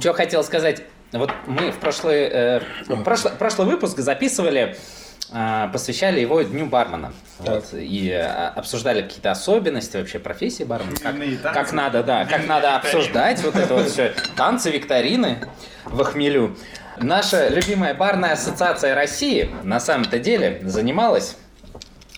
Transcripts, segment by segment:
Что хотел сказать. Вот мы в прошлый, э, прошлый, прошлый выпуск записывали, э, посвящали его Дню бармена. Вот, и э, обсуждали какие-то особенности вообще профессии бармена. Как, как надо, да, как надо обсуждать вот это вот все. Танцы, викторины в хмелю. Наша любимая барная ассоциация России на самом-то деле занималась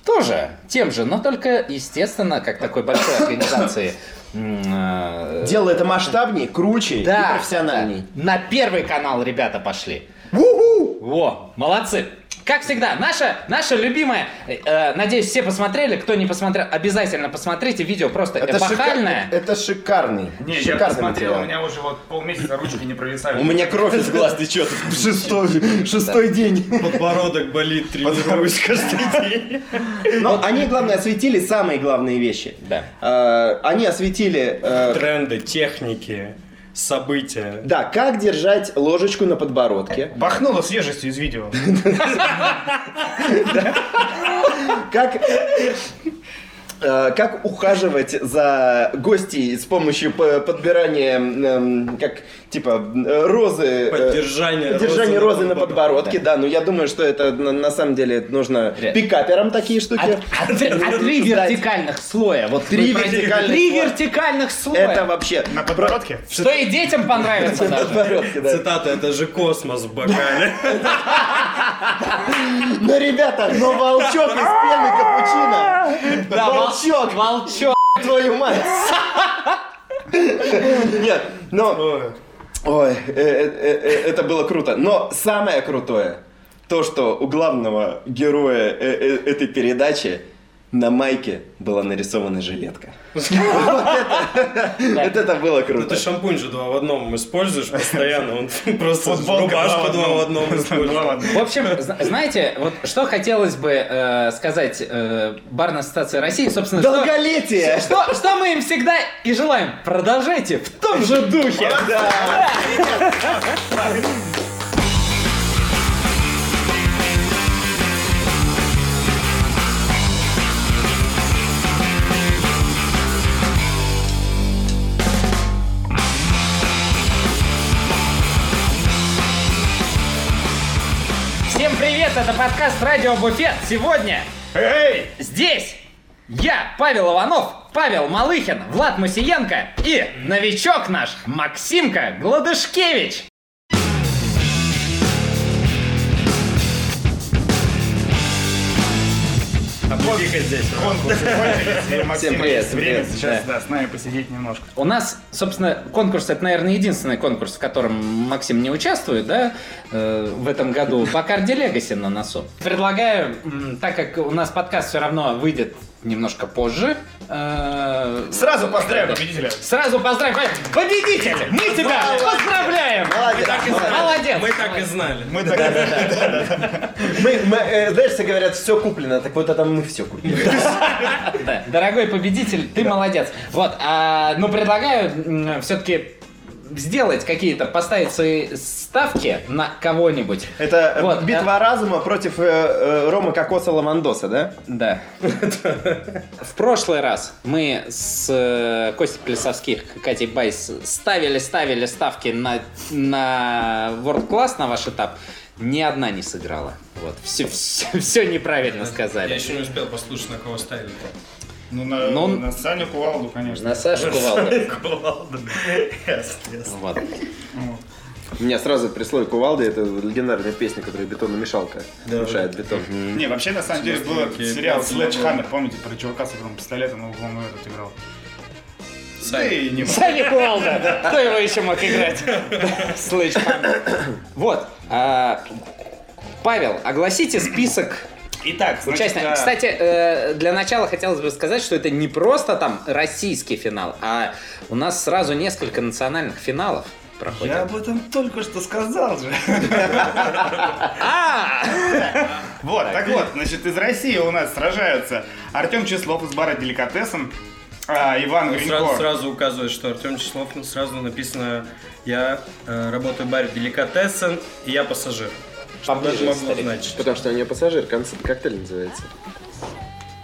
тоже тем же, но только, естественно, как такой большой организации. Э, Дело это масштабнее, круче да, и профессиональней. да. На первый канал ребята пошли. Во, молодцы. Как всегда, наша, наша любимая, э, надеюсь, все посмотрели, кто не посмотрел, обязательно посмотрите видео, просто Это, шика- эпохальное. это шикарный. Не, я шикарный посмотрел, у материал. меня уже вот полмесяца ручки не провисали. У меня кровь из глаз течет. Шестой, шестой день. Подбородок болит, тренируюсь каждый день. Но они, главное, осветили самые главные вещи. Да. Э, Они осветили, э, Тренды, техники, события. да, как держать ложечку на подбородке, Бахнуло свежестью из видео. как э, как ухаживать за гостей с помощью подбирания, эм, как типа э, розы, э, Поддержание поддержание розы на подбородке, Да. да. Но я думаю, что это на, на самом деле нужно Ре- пикаперам такие штуки. А, а три- а вертикальных слоя. Вот Три вертикальных Три слоя. вертикальных слоя. Это вообще На подбородке? Что и детям понравится даже. подбородке, да. Цитата, это же космос в бокале. Ну, ребята, но волчок из пены капучино. Да, вол- волчок, Волчок. твою мать. Нет, но... Ой, э, э, э, это было круто. Но самое крутое, то, что у главного героя этой передачи на майке была нарисована жилетка. Вот это- было Ну круто. ты шампунь же два в одном используешь постоянно. Он просто Футболка два рубашку в два в одном. в общем, зна- знаете, вот что хотелось бы э, сказать э, барной ассоциации России, собственно, Долголетие! что, мы им всегда и желаем. Продолжайте в том же духе. Всем привет, это подкаст Радио Буфет. Сегодня Эй! Здесь я, Павел Иванов, Павел Малыхин, Влад Мусиенко и новичок наш Максимка Гладышкевич. Здесь. Кончились, и у Максима Всем привет, есть всем время привет. сейчас Да. да, с нами посидеть немножко. У нас, собственно, конкурс, это, наверное, единственный конкурс, в котором Максим не участвует, да, э, в этом году. По карде Легаси на носу. Предлагаю, так как у нас подкаст все равно выйдет немножко позже, э, Сразу поздравим победителя. Сразу поздравим. Победитель! Мы тебя поздравляем! Молодец, молодец. Мы так и знали. Мы так Мы, мы, э, знаешь, все говорят, все куплено, так вот это мы все купили. Дорогой победитель, ты молодец. Вот, а, ну предлагаю все-таки сделать какие-то, поставить свои ставки на кого-нибудь. Это Вот, битва разума против э, э, Рома Кокоса Ламандоса, да? Да. В прошлый раз мы с э, Костей Плесовских, Катей Байс ставили, ставили ставки на, на World Class, на ваш этап. Ни одна не сыграла. Вот. Все, все, неправильно Я сказали. еще не успел послушать, на кого ставили. Ну, на, Ну, на Саню Кувалду, конечно. На Сашу Кувалду. Кувалду. Ясно. У меня сразу при слове кувалды это легендарная песня, которая бетономешалка мешает бетон. Не, вообще, на самом деле, был сериал Sledgehammer, помните, про чувака с огромным пистолетом, его, по-моему, этот играл. Да и не Саня Кувалда. Кто его еще мог играть? Sledgehammer. Вот. а, Павел, огласите список Итак, значит, участников. а, Кстати, э, для начала хотелось бы сказать, что это не просто там российский финал, а у нас сразу несколько национальных финалов проходят. Я об этом только что сказал же. А! Вот, так вот, значит, из России у нас сражаются Артем Числов из бара Деликатесом, а, Иван Ну, Сразу, Гринько. сразу указывает, что Артем Числов ну, сразу написано «Я э, работаю в баре Деликатесен, и я пассажир». Что значить. Потому что у нее пассажир, концерт коктейль называется.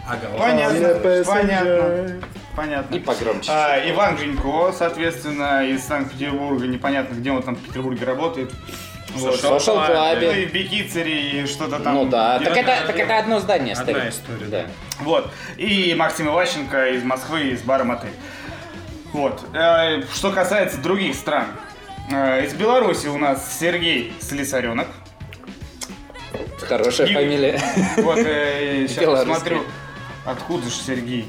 Ага. Понятно, понятно. понятно. И погромче. А, Иван Гринько, соответственно, из Санкт-Петербурга, непонятно, где он там в Петербурге работает. Вот. Social Club. Ну и в Бикицере, и что-то там. Ну да, так это, так это одно здание, Одна старик. история, Да. Вот. И Максим Иващенко из Москвы, из бара Мотель. Вот. Э, Что касается других стран. Э, Из Беларуси у нас Сергей Слесаренок. Хорошая фамилия. Вот, сейчас Белорусский. посмотрю, откуда же Сергей.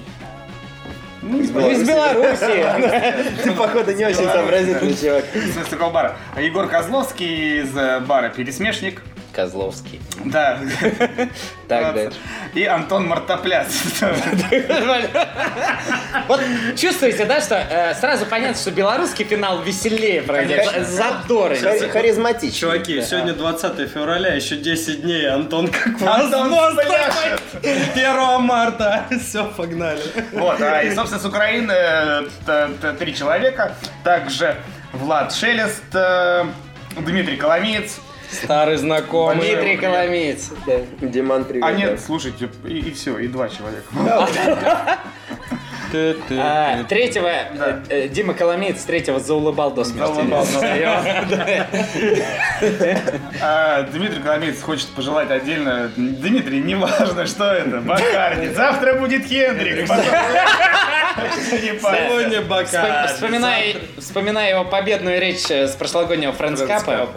Из Беларуси. Ты, походу, не очень сообразительный чувак. Такого бара. Егор Козловский из э, бара Пересмешник. Козловский. Да. Так, дальше. И Антон Мартопляс. Вот чувствуете, да, что э, сразу понятно, что белорусский финал веселее пройдет. Хари- Харизматичный. Чуваки, сегодня 20 февраля, еще 10 дней, Антон как Антон воздастся. пляшет. 1 марта. Все, погнали. Вот, а, и, собственно, с Украины э, три человека. Также Влад Шелест, э, Дмитрий Коломеец. Старый знакомый. Дмитрий Коломеец. Да. Диман, привет. А нет, слушайте, и, все, и два человека. А, третьего, э, э, Дима Коломеец третьего заулыбал до смерти. Заулыбал, А, Дмитрий Коломеец хочет пожелать отдельно. Дмитрий, неважно, что это, Бакарди. Завтра будет Хендрик. Сегодня бока. Вспоминая, вспоминая его победную речь э, с прошлогоднего френдскапа.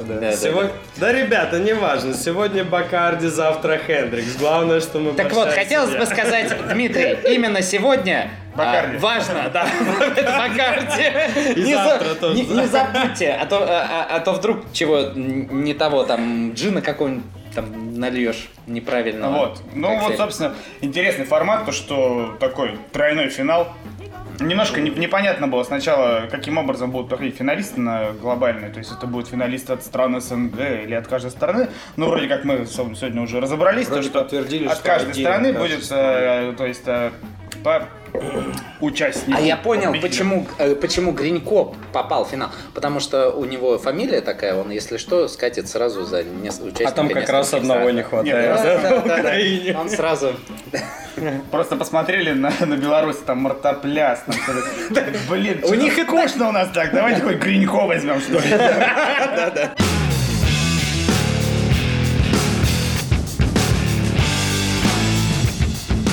да. Ребята, неважно. Сегодня Бакарди, завтра Хендрикс. Главное, что мы Так вот, хотелось бы сказать, Дмитрий, именно сегодня а, Бакарди. важно, да, Бакарди. И Не завтра за- тоже. Не не забудьте, а то, а- а- а то вдруг чего не того, там, джина какого-нибудь там нальешь неправильно. Вот. Ну вот, собственно, интересный формат, то что такой тройной финал. Немножко не- непонятно было сначала, каким образом будут проходить финалисты на глобальные. То есть это будут финалисты от стран СНГ или от каждой страны. Ну, вроде как мы сегодня уже разобрались, Вроде то, что подтвердили, от что каждой страны будет, э, то есть, э, по участнику. А я понял, победителя. почему, э, почему Гринько попал в финал. Потому что у него фамилия такая, он, если что, скатит сразу за нес- участника А там как раз одного не Нет, хватает. Да, да, да, да. Украине. Он сразу... Просто посмотрели на, на Беларусь, там мартопляс. там. Блин, У них и скучно у нас так. Давайте хоть Гринько возьмем, что ли.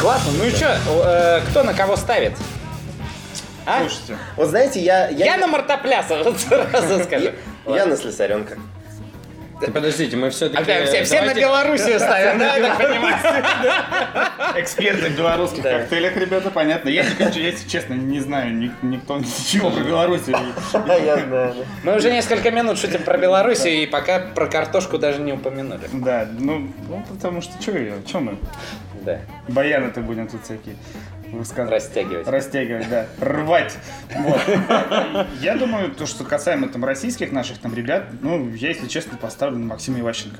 Классно, ну и что, кто на кого ставит? А? Слушайте. Вот знаете, я... Я на Мартопляса, вот сразу скажу. Я на Слесаренка. Подождите, мы все-таки... Опять все, все на Белоруссию ставят, да, я так понимаю? Эксперты в белорусских коктейлях, ребята, понятно. Я, если честно, не знаю ни- никто ничего про. Я да. Мы уже несколько минут шутим про Белоруссию, и пока про картошку даже не упомянули. Да, ну, ну, потому что что ее, что мы? Да, Баяны-то будем тут всякие высказывать. растягивать. Растягивать, да. Рвать. Вот. Я думаю, то, что касаемо там российских наших там ребят, ну, я, если честно, поставлю на Максима Иващенко.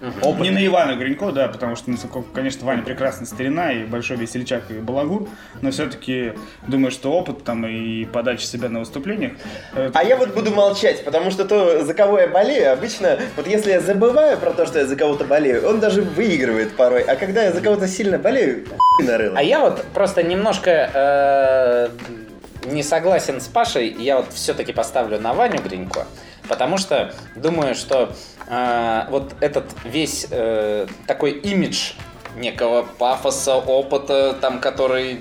Не на Ивана Гринько, да, потому что, ну, конечно, Ваня прекрасная старина и большой весельчак и балагур, но все-таки думаю, что опыт там и подача себя на выступлениях. э, А я вот буду молчать, потому что то, за кого я болею, обычно, вот если я забываю про то, что я за кого-то болею, он даже выигрывает порой. А когда я за кого-то сильно болею, хуй нарыло. А я вот просто немножко э, не согласен с Пашей. Я вот все-таки поставлю на Ваню Гринько. Потому что думаю, что э, вот этот весь э, такой имидж некого пафоса, опыта, там, который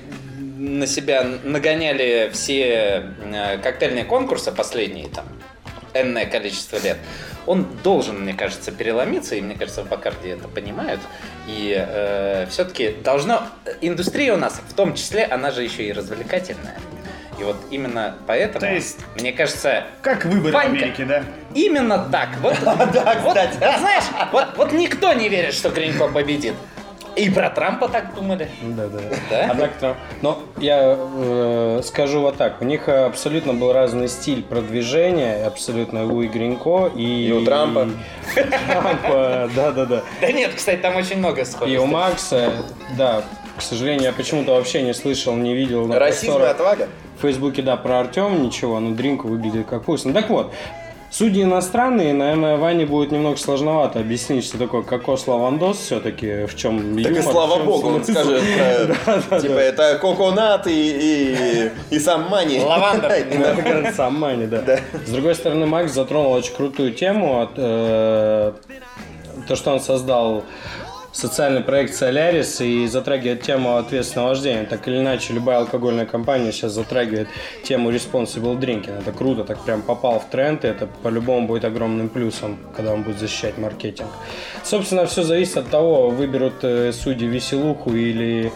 на себя нагоняли все э, коктейльные конкурсы последние, там, энное количество лет, он должен, мне кажется, переломиться, и мне кажется, в Бакарде это понимают. И все-таки должно... Индустрия у нас, в том числе, она же еще и развлекательная. И вот именно поэтому, То есть- мне кажется, Как выборы в Ванька. Америке, да? именно так. Вот, Да, вот, кстати. знаешь, вот, вот никто не верит, что Гринько победит. И про Трампа так думали. Да, да. Да? А так Трамп- Но я э, скажу вот так. У них абсолютно был разный стиль продвижения. Абсолютно у Гринько и... И у Трампа. и Трампа, да-да-да. Да нет, кстати, там очень много И схожестей. у Макса, да, к сожалению, я почему-то вообще не слышал, не видел на Расизм и отвага. В Фейсбуке, да, про Артем ничего, но Дринку выглядит как вкусно. Так вот, Судьи иностранные, наверное, Ване будет немного сложновато объяснить, что такое кокос лавандос все-таки, в чем Так юмор, и слава чем богу, он скажет про, типа, это коконат и, и, и сам мани. Лаванда. Сам Мани, да. С другой стороны, Макс затронул очень крутую тему. От, э, то, что он создал социальный проект Солярис и затрагивает тему ответственного вождения. Так или иначе, любая алкогольная компания сейчас затрагивает тему responsible drinking. Это круто, так прям попал в тренд, и это по-любому будет огромным плюсом, когда он будет защищать маркетинг. Собственно, все зависит от того, выберут э, судьи веселуху или,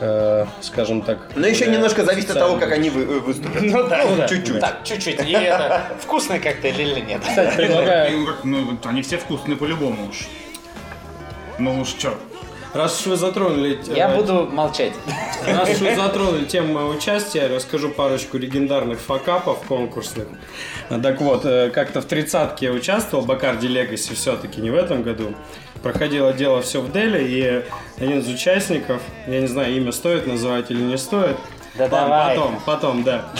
э, скажем так... Но еще более немножко зависит от того, как они вы- выступят. Ну да. да. чуть-чуть. Так, чуть-чуть. И это вкусный коктейль или нет? Кстати, предлагаю Ну, ну, они все вкусные по-любому уж. Ну уж чё. Раз уж вы затронули... Я э, буду молчать. Раз уж вы затронули тему моего участия, расскажу парочку легендарных факапов конкурсных. Так вот, э, как-то в тридцатке я участвовал, Бакарди Легаси все-таки не в этом году. Проходило дело все в Дели, и один из участников, я не знаю, имя стоит называть или не стоит, Да Ладно, давай. Потом, потом, да.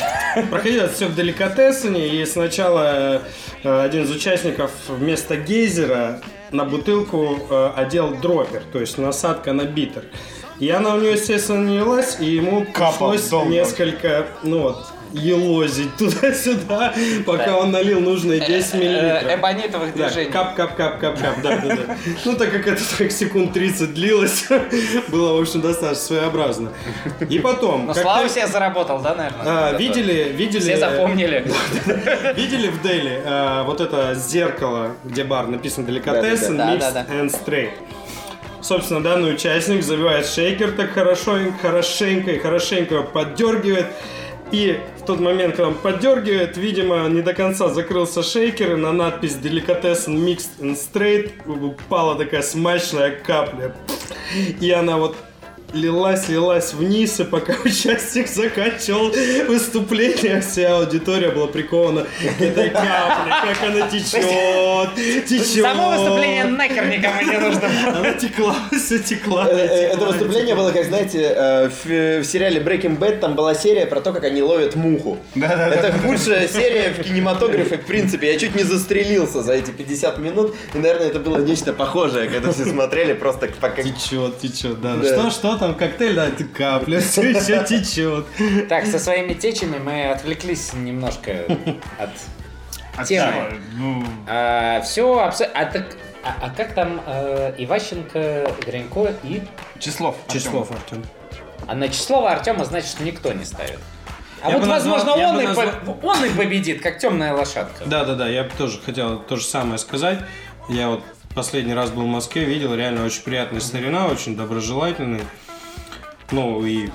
Проходило все в деликатесене, и сначала э, один из участников вместо гейзера на бутылку э, одел дропер, то есть насадка на битер. И она у него, естественно, не лилась, и ему Капал пришлось долго. несколько, ну вот, елозить туда-сюда, пока он налил нужные 10 Э, миллилитров. Эбонитовых Да, движений. кап, кап, кап, кап, кап, да, да, да. Ну, так как это так секунд 30 длилось, было, в общем, достаточно своеобразно. И потом... Но как славу себе заработал, да, наверное? а, видели, видели... Все запомнили. Видели в Дели вот это зеркало, где бар написано деликатесен, Да-да-да. mixed Да-да-да. and straight. Собственно, данный участник забивает шейкер так хорошо, хорошенько и хорошенько поддергивает. И в тот момент, когда он поддергивает, видимо, не до конца закрылся шейкер, и на надпись Delicatessen Mixed and Straight упала такая смачная капля. И она вот лилась, лилась вниз, и пока участник заканчивал выступление, вся аудитория была прикована к этой капле, как она течет, течет. Само выступление нахер никому не нужно. Она текла, все текла. Э, э, Это текла, выступление текла. было, как знаете, э, в сериале Breaking Bad там была серия про то, как они ловят муху. Это худшая серия в кинематографе, в принципе. Я чуть не застрелился за эти 50 минут. И, наверное, это было нечто похожее, когда все смотрели просто пока... Течет, течет, да. Да. Что, что там, коктейль, да, это капля, все еще течет. Так, со своими течами мы отвлеклись немножко от А темы. Ну, все, а, так- а- а как там э, Иващенко, Гринько и... Числов. Числов, Артем. А на Числова Артема, значит, что никто не ставит. А Я вот, назвал- возможно, я он, и назвал- по- он и победит, как темная лошадка. Да, да, да, я бы тоже хотел то же самое сказать. Я вот последний раз был в Москве, видел реально очень приятный старина, очень доброжелательный. Ну и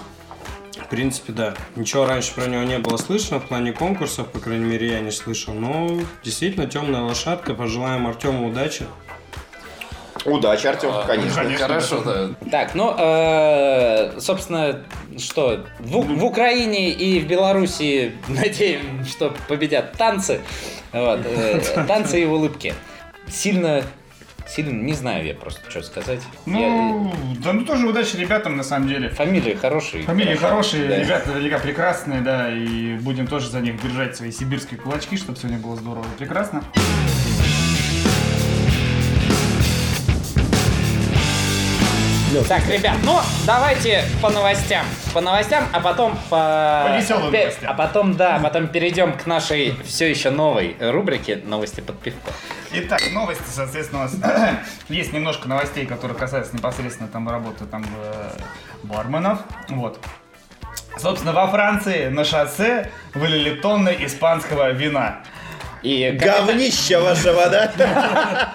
в принципе, да. Ничего раньше про него не было слышно в плане конкурсов, по крайней мере, я не слышал. Но действительно темная лошадка. Пожелаем Артему удачи. Удачи, Артем, конечно. Хорошо, да. Так, ну, э, собственно, что, в, в Украине и в Белоруссии, надеем, что победят танцы. Вот, э, танцы и улыбки. Сильно, сильно, не знаю я просто, что сказать. ну, да ну тоже удачи ребятам на самом деле. Я- фамилии хорошие. Фамилии Хорошо. хорошие, Да. ребята наверняка прекрасные, да, и будем тоже за них держать свои сибирские кулачки, чтобы сегодня было здорово и прекрасно. Так, ребят, ну давайте по новостям. По новостям, а потом по... По пе- новостям. А потом, да, потом перейдем к нашей все еще новой рубрике «Новости под пивко». Итак, новости, соответственно, у нас есть немножко новостей, которые касаются непосредственно там работы там э, барменов. Вот. Собственно, во Франции на шоссе вылили тонны испанского вина. И как это- ваша вода.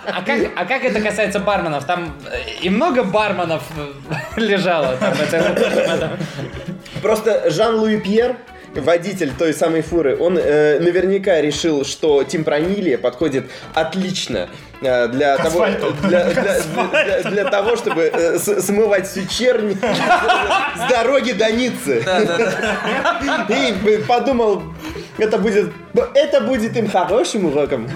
а, как, а как это касается барменов? Там э, и много барменов э, лежало там в этом. Просто Жан-Луи Пьер, водитель той самой фуры, он э, наверняка решил, что темпранилье подходит отлично э, для, того, для, для- для- для того, чтобы э, с- смывать всю чернь с дороги до Ниццы. И подумал, это будет, это будет им хорошим уроком.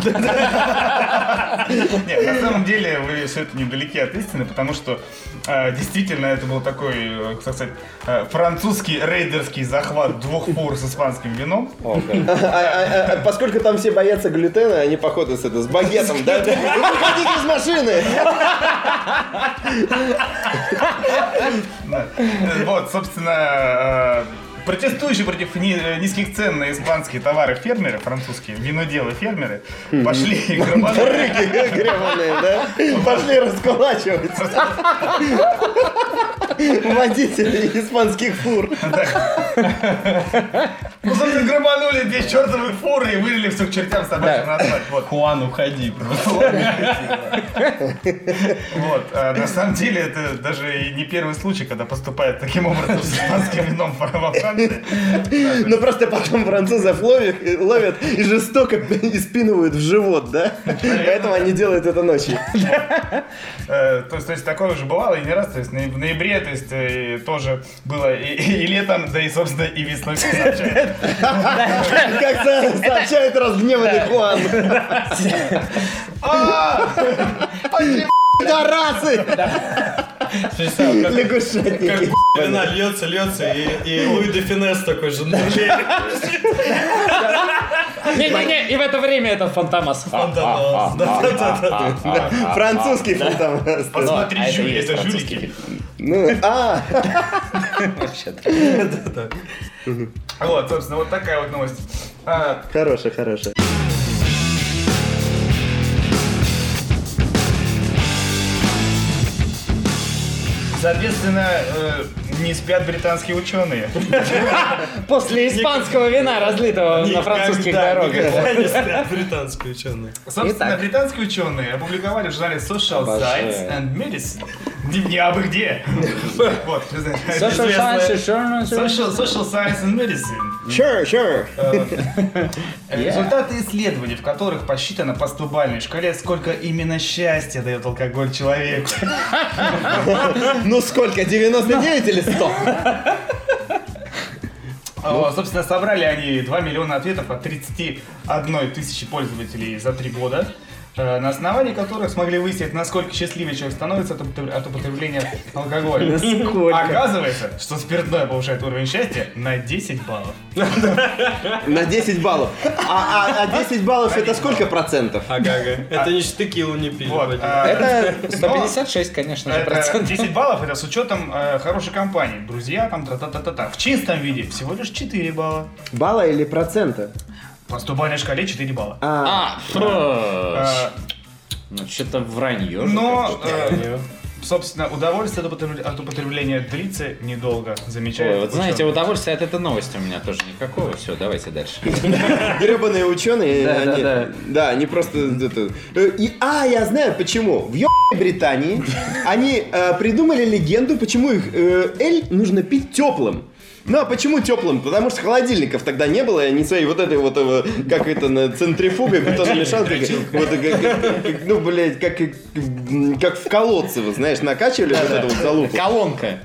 Нет, на самом деле вы все это недалеки от истины, потому что э, действительно это был такой, э, так сказать, э, французский рейдерский захват двух фур с испанским вином. А- а- а- Поскольку там все боятся глютена, они походу с, это, с багетом, да? Выходите из машины! Э, Вот, собственно, э, протестующие против э, низких цен на испанские товары фермеры, французские, виноделы фермеры, пошли и грабанули. Гребаные, да? Пошли раскулачивать. Водители испанских фур. Ну, собственно, грабанули две чертовых фуры и вылили все к чертям собачьим на асфальт. Вот. Хуан, уходи просто. Вот. А на самом деле это даже и не первый случай, когда поступает таким образом с испанским вином во Франции. Ну просто потом французов ловят, ловят и жестоко испинывают в живот, да? Поэтому они делают это ночью. Э, То есть, то есть такое уже бывало и не раз. То есть в ноябре, то есть э, тоже было и, летом, да и собственно и весной. как сообщает разгневанный Хуан. Пидорасы! Лягушатники. Вина льется, льется, и, и Луи де Финес такой же. Не-не-не, и в это время это Фантомас. Фантомас, да-да-да. Французский фантом. Посмотри, а это жюли, есть это жулики. Ну, а, Вот, собственно, вот такая вот новость. А, хорошая, хорошая. Соответственно, э, не спят британские ученые. После испанского вина, разлитого на французских дорогах. Никогда не спят британские ученые. Собственно, британские ученые опубликовали в журнале Social. Science and Medicine. Не, абы где. Вот. Social science, and Medicine. Sure, sure. Результаты исследований, в которых посчитано по стобальной шкале, сколько именно счастья дает алкоголь человеку. Ну сколько, 99 или 100? А, Собственно, собрали они 2 миллиона ответов от 31 тысячи пользователей за 3 года, на основании которых смогли выяснить, насколько счастливее человек становится от употребления- от употребления алкоголя. Оказывается, что спиртное повышает уровень счастья на 10 баллов. На 10 баллов. А, а- а 10 баллов это сколько процентов? Ага, ага. Это не текилу не пили. А, Это но 156, конечно же, процентов. 10 баллов это с учетом э, хорошей компании. Друзья, там, та-та-та-та-та. В чистом виде всего лишь 4 балла. Балла или процента? По 100 бальной шкале 4 балла. А, А, фу. Э, Ну, что-то вранье. Но, какое-то. э, собственно, удовольствие от употребления длится недолго, замечает. Ой, вот знаете, ученый. удовольствия от этой новости у меня тоже никакого. Все, давайте дальше. гребаные ученые, Да, они, да, да. да, они просто э, и, а, я знаю почему. В Британии они э, придумали легенду, почему их эль нужно пить теплым. Ну а почему теплым? Потому что холодильников тогда не было, и они своей вот этой вот, э, как это, на центрифугой, вот, как- как- как, ну, блядь, как, как в колодце, вы знаешь, накачивали вот эту вот залупу. Колонка.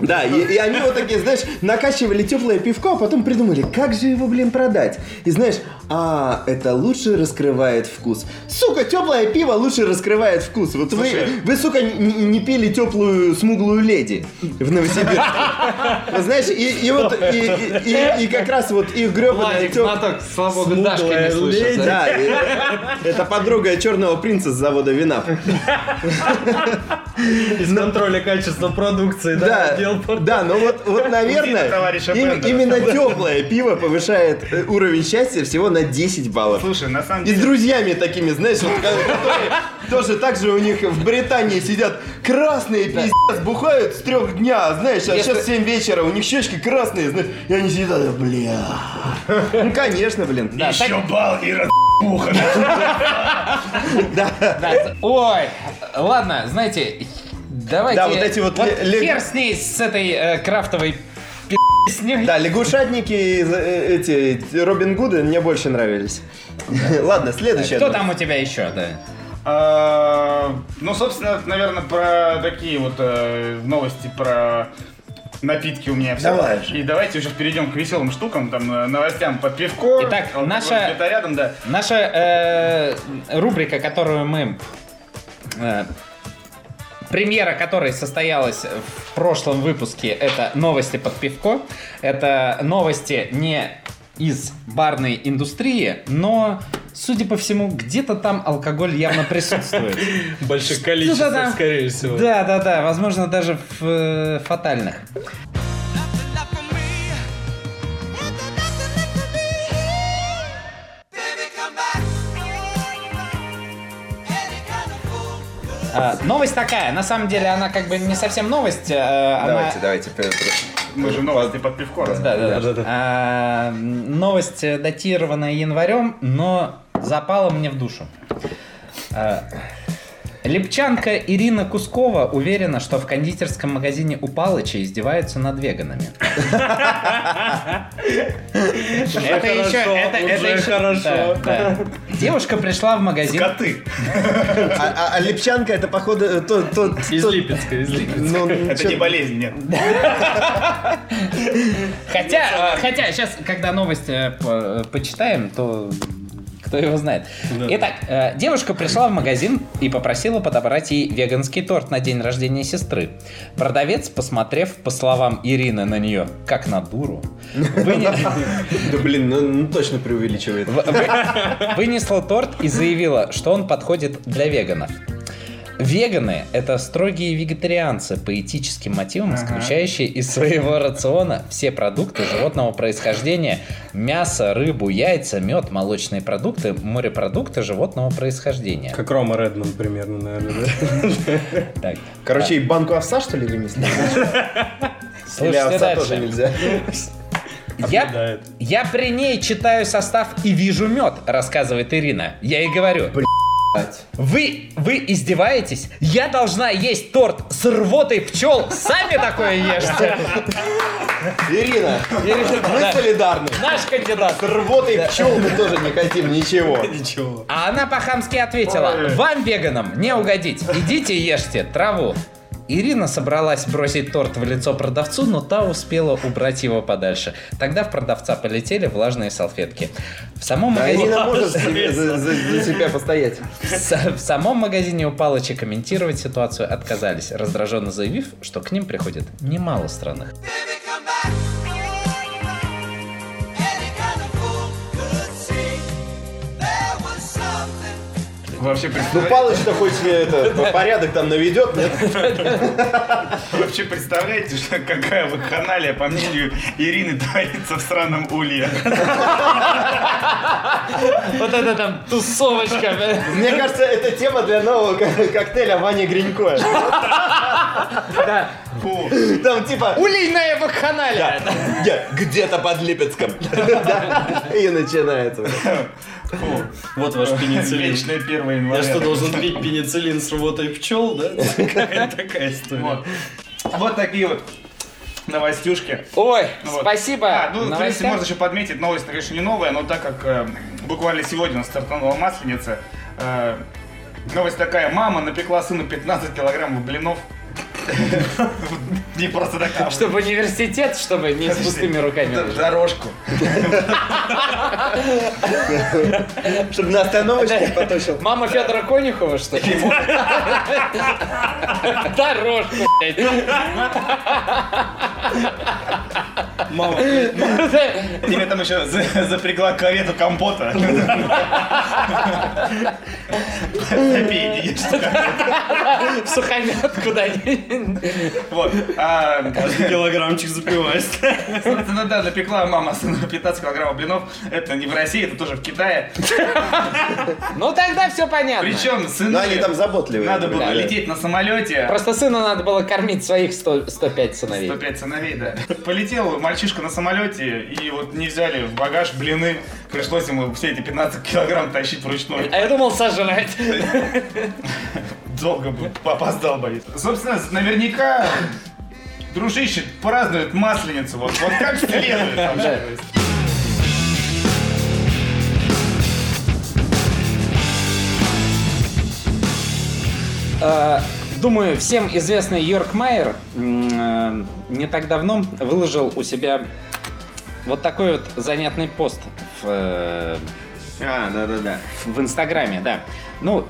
Да, и, и они вот такие, знаешь, накачивали теплое пивко, а потом придумали, как же его, блин, продать. И знаешь, а, это лучше раскрывает вкус. Сука, теплое пиво лучше раскрывает вкус. Вот вы, Слушай. вы, сука, не, не пили теплую смуглую леди в Новосибирске. Знаешь, и, и вот, и, и- и- и как раз вот их гребаная Владик, теп- знаток, слава богу, Дашка не Смуглая слышит. леди. да? Это подруга черного принца с завода вина. Из контроля качества продукции, да, Да, отдел по- да, но вот, вот наверное, им- именно теплое пиво повышает э, уровень счастья всего на 10 баллов. Слушай, на самом И с деле... друзьями такими, знаешь, вот, ко- которые тоже так же у них в Британии сидят красные, пиздец, бухают с трех дня, знаешь, а Если- сейчас 7 вечера, у них щечки красные, знаешь, и они сидят, а, бля. Ну, конечно, блин. Да, так- Еще бал и. Да. Ой, ладно, знаете, давайте... Да, вот эти вот ле- ле- Хер с ней, с этой э, крафтовой пи***сней. Да, лягушатники, э, эти, Робин Гуды мне больше нравились. Ладно, следующее. Кто там у тебя еще, да? А, Ну, собственно, наверное, про такие вот э, новости про напитки у меня все. Давай же. И давайте уже перейдем к веселым штукам, там, э, новостям под пивко. Итак, наша- рядом, да. Наша э, рубрика, которую мы... э, премьера которой состоялась в прошлом выпуске, это новости под пивко. Это новости не из барной индустрии, но, судя по всему, где-то там алкоголь явно присутствует. В больших количествах, скорее всего. Да, да, да, возможно, даже в э, фатальных. Новость такая, на самом деле она как бы не совсем новость, э, она- Давайте, давайте. Мы же новости под пивко. Да, да, да. А, новость э, датированная январем, но запала мне в душу. А, Липчанка Ирина Кускова уверена, что в кондитерском магазине у Палыча издеваются над веганами. Это еще, хорошо, это, еще-. Девушка пришла в магазин. Коты. А, а- а Липчанка это походу э, Из Липецка, из Липецка. ну, Это не болезнь, нет. Хотя, э, хотя сейчас, когда новости э, по- почитаем, то кто его знает. Итак, э, девушка пришла в магазин и попросила подобрать ей веганский торт на день рождения сестры. Продавец, посмотрев, по словам Ирины, на нее, как на дуру, Да блин, ну, ну точно преувеличивает. вынесла торт и заявила, что он подходит для веганов. Веганы – это строгие вегетарианцы по этическим мотивам, исключающие из своего рациона все продукты животного происхождения – мясо, рыбу, яйца, мед, молочные продукты, морепродукты животного происхождения. Как Рома Редман примерно, наверное, да? Так, Короче, и банку овса, что ли, вынесли? Или слушайте овса тоже дальше. нельзя? Я, я при ней читаю состав и вижу мед, рассказывает Ирина. Я ей говорю, Вы, вы издеваетесь? Я должна есть торт с рвотой пчел. Сами такое ешьте. Ирина, Ирина, мы да. солидарны. Наш кандидат. С рвотой пчел мы тоже не хотим ничего. Ничего. А она по-хамски ответила, вам, веганам, не угодить. Идите и ешьте траву. Ирина собралась бросить торт в лицо продавцу, но та успела убрать его подальше. Тогда в продавца полетели влажные салфетки. В самом А магазине... Ирина может за, за- за- за себя постоять. В самом магазине у Палыча комментировать ситуацию отказались, раздраженно заявив, что к ним приходит немало странных. Вообще, Ну представляете, Палыч-то хоть э, это, порядок там наведет, нет? вообще представляете, что какая вакханалия, по мнению Ирины, творится в сраном улье. Вот это там тусовочка. Мне кажется, это тема для нового ко- коктейля Вани Гринько. Да. Фу. Там типа Улейная вакханалия. «Я где-то под Липецком. Да. И начинается. Фу. Вот ваш пенициллин. Вечное 1 Я января. что, должен пить пенициллин с работой пчел, да? Какая такая история. Вот. Вот такие вот новостюшки. Ой, вот. спасибо. А, ну, в принципе, можно еще подметить, новость, конечно, не новая, но так как э, буквально сегодня стартанула масленица, э, новость такая, мама напекла сыну 15 килограммов блинов. Не просто так, Чтобы университет, чтобы не с пустыми руками. дорожку. Чтобы на остановочке поточил. Мама Федора Конюхова, что ли? Дорожку, блядь. Мама, Тебе там еще за- запрягла карету компота. Запей. В сухомятку, да. Вот. А, килограммчик запиваешь. Собственно, да, напекла мама сыну 15 килограммов блинов. Это не в России, это тоже в Китае. Ну тогда все понятно. Причем сыну Но они там заботливые. надо было лететь на самолете. Просто сыну надо было кормить своих 100 105 сыновей. 105 сыновей, да. Полетел мальчишка на самолете, и вот не взяли в багаж блины. Пришлось ему все эти 15 килограмм тащить вручную. А я думал сожрать. Долго бы опоздал, Борис. Собственно, наверняка дружище празднует масленицу. Вот, вот как следует. вообще. А, Думаю, всем известный Йорк Майер э, не так давно выложил у себя вот такой вот занятный пост в, э, А, да-да-да. в Инстаграме, да. Ну,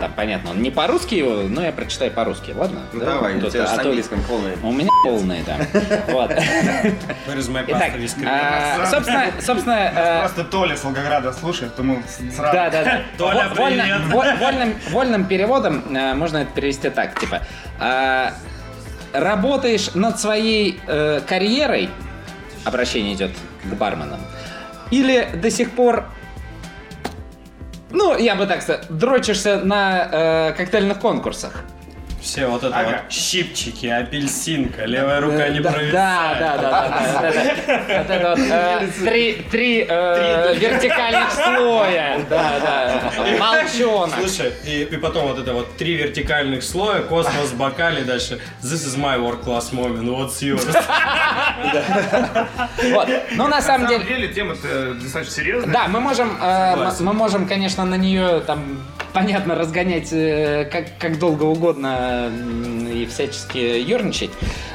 там понятно, он не по-русски его, но я прочитаю по-русски, ладно? Ну Да? давай, у тебя а с английским полный. У меня полные, да. Вот. Итак, а, собственно, собственно, э, Просто Толя с Волгограда слушает, то мы сразу... Да, да, да. Толя, привет. во- вольным, переводом э, можно это перевести так, типа, а, работаешь над своей э, карьерой, обращение идет к барменам, или до сих пор, ну, я бы так сказал, дрочишься на э, коктейльных конкурсах. Все вот это Ага. вот щипчики, апельсинка, левая рука не да, провисает. да, да, да, да, вот это- вот это вот, э, три, э, вертикальных слоя, да, да, молчонок. Слушай, и, и потом вот это вот три вертикальных слоя, космос, бокали, дальше This is my world class moment, what's yours? Вот. Ну, на самом На деле, самом деле тема-то достаточно серьезная. Да, мы можем, э, мы можем, конечно, на нее там понятно разгонять э, как, как долго угодно и всячески ерничать.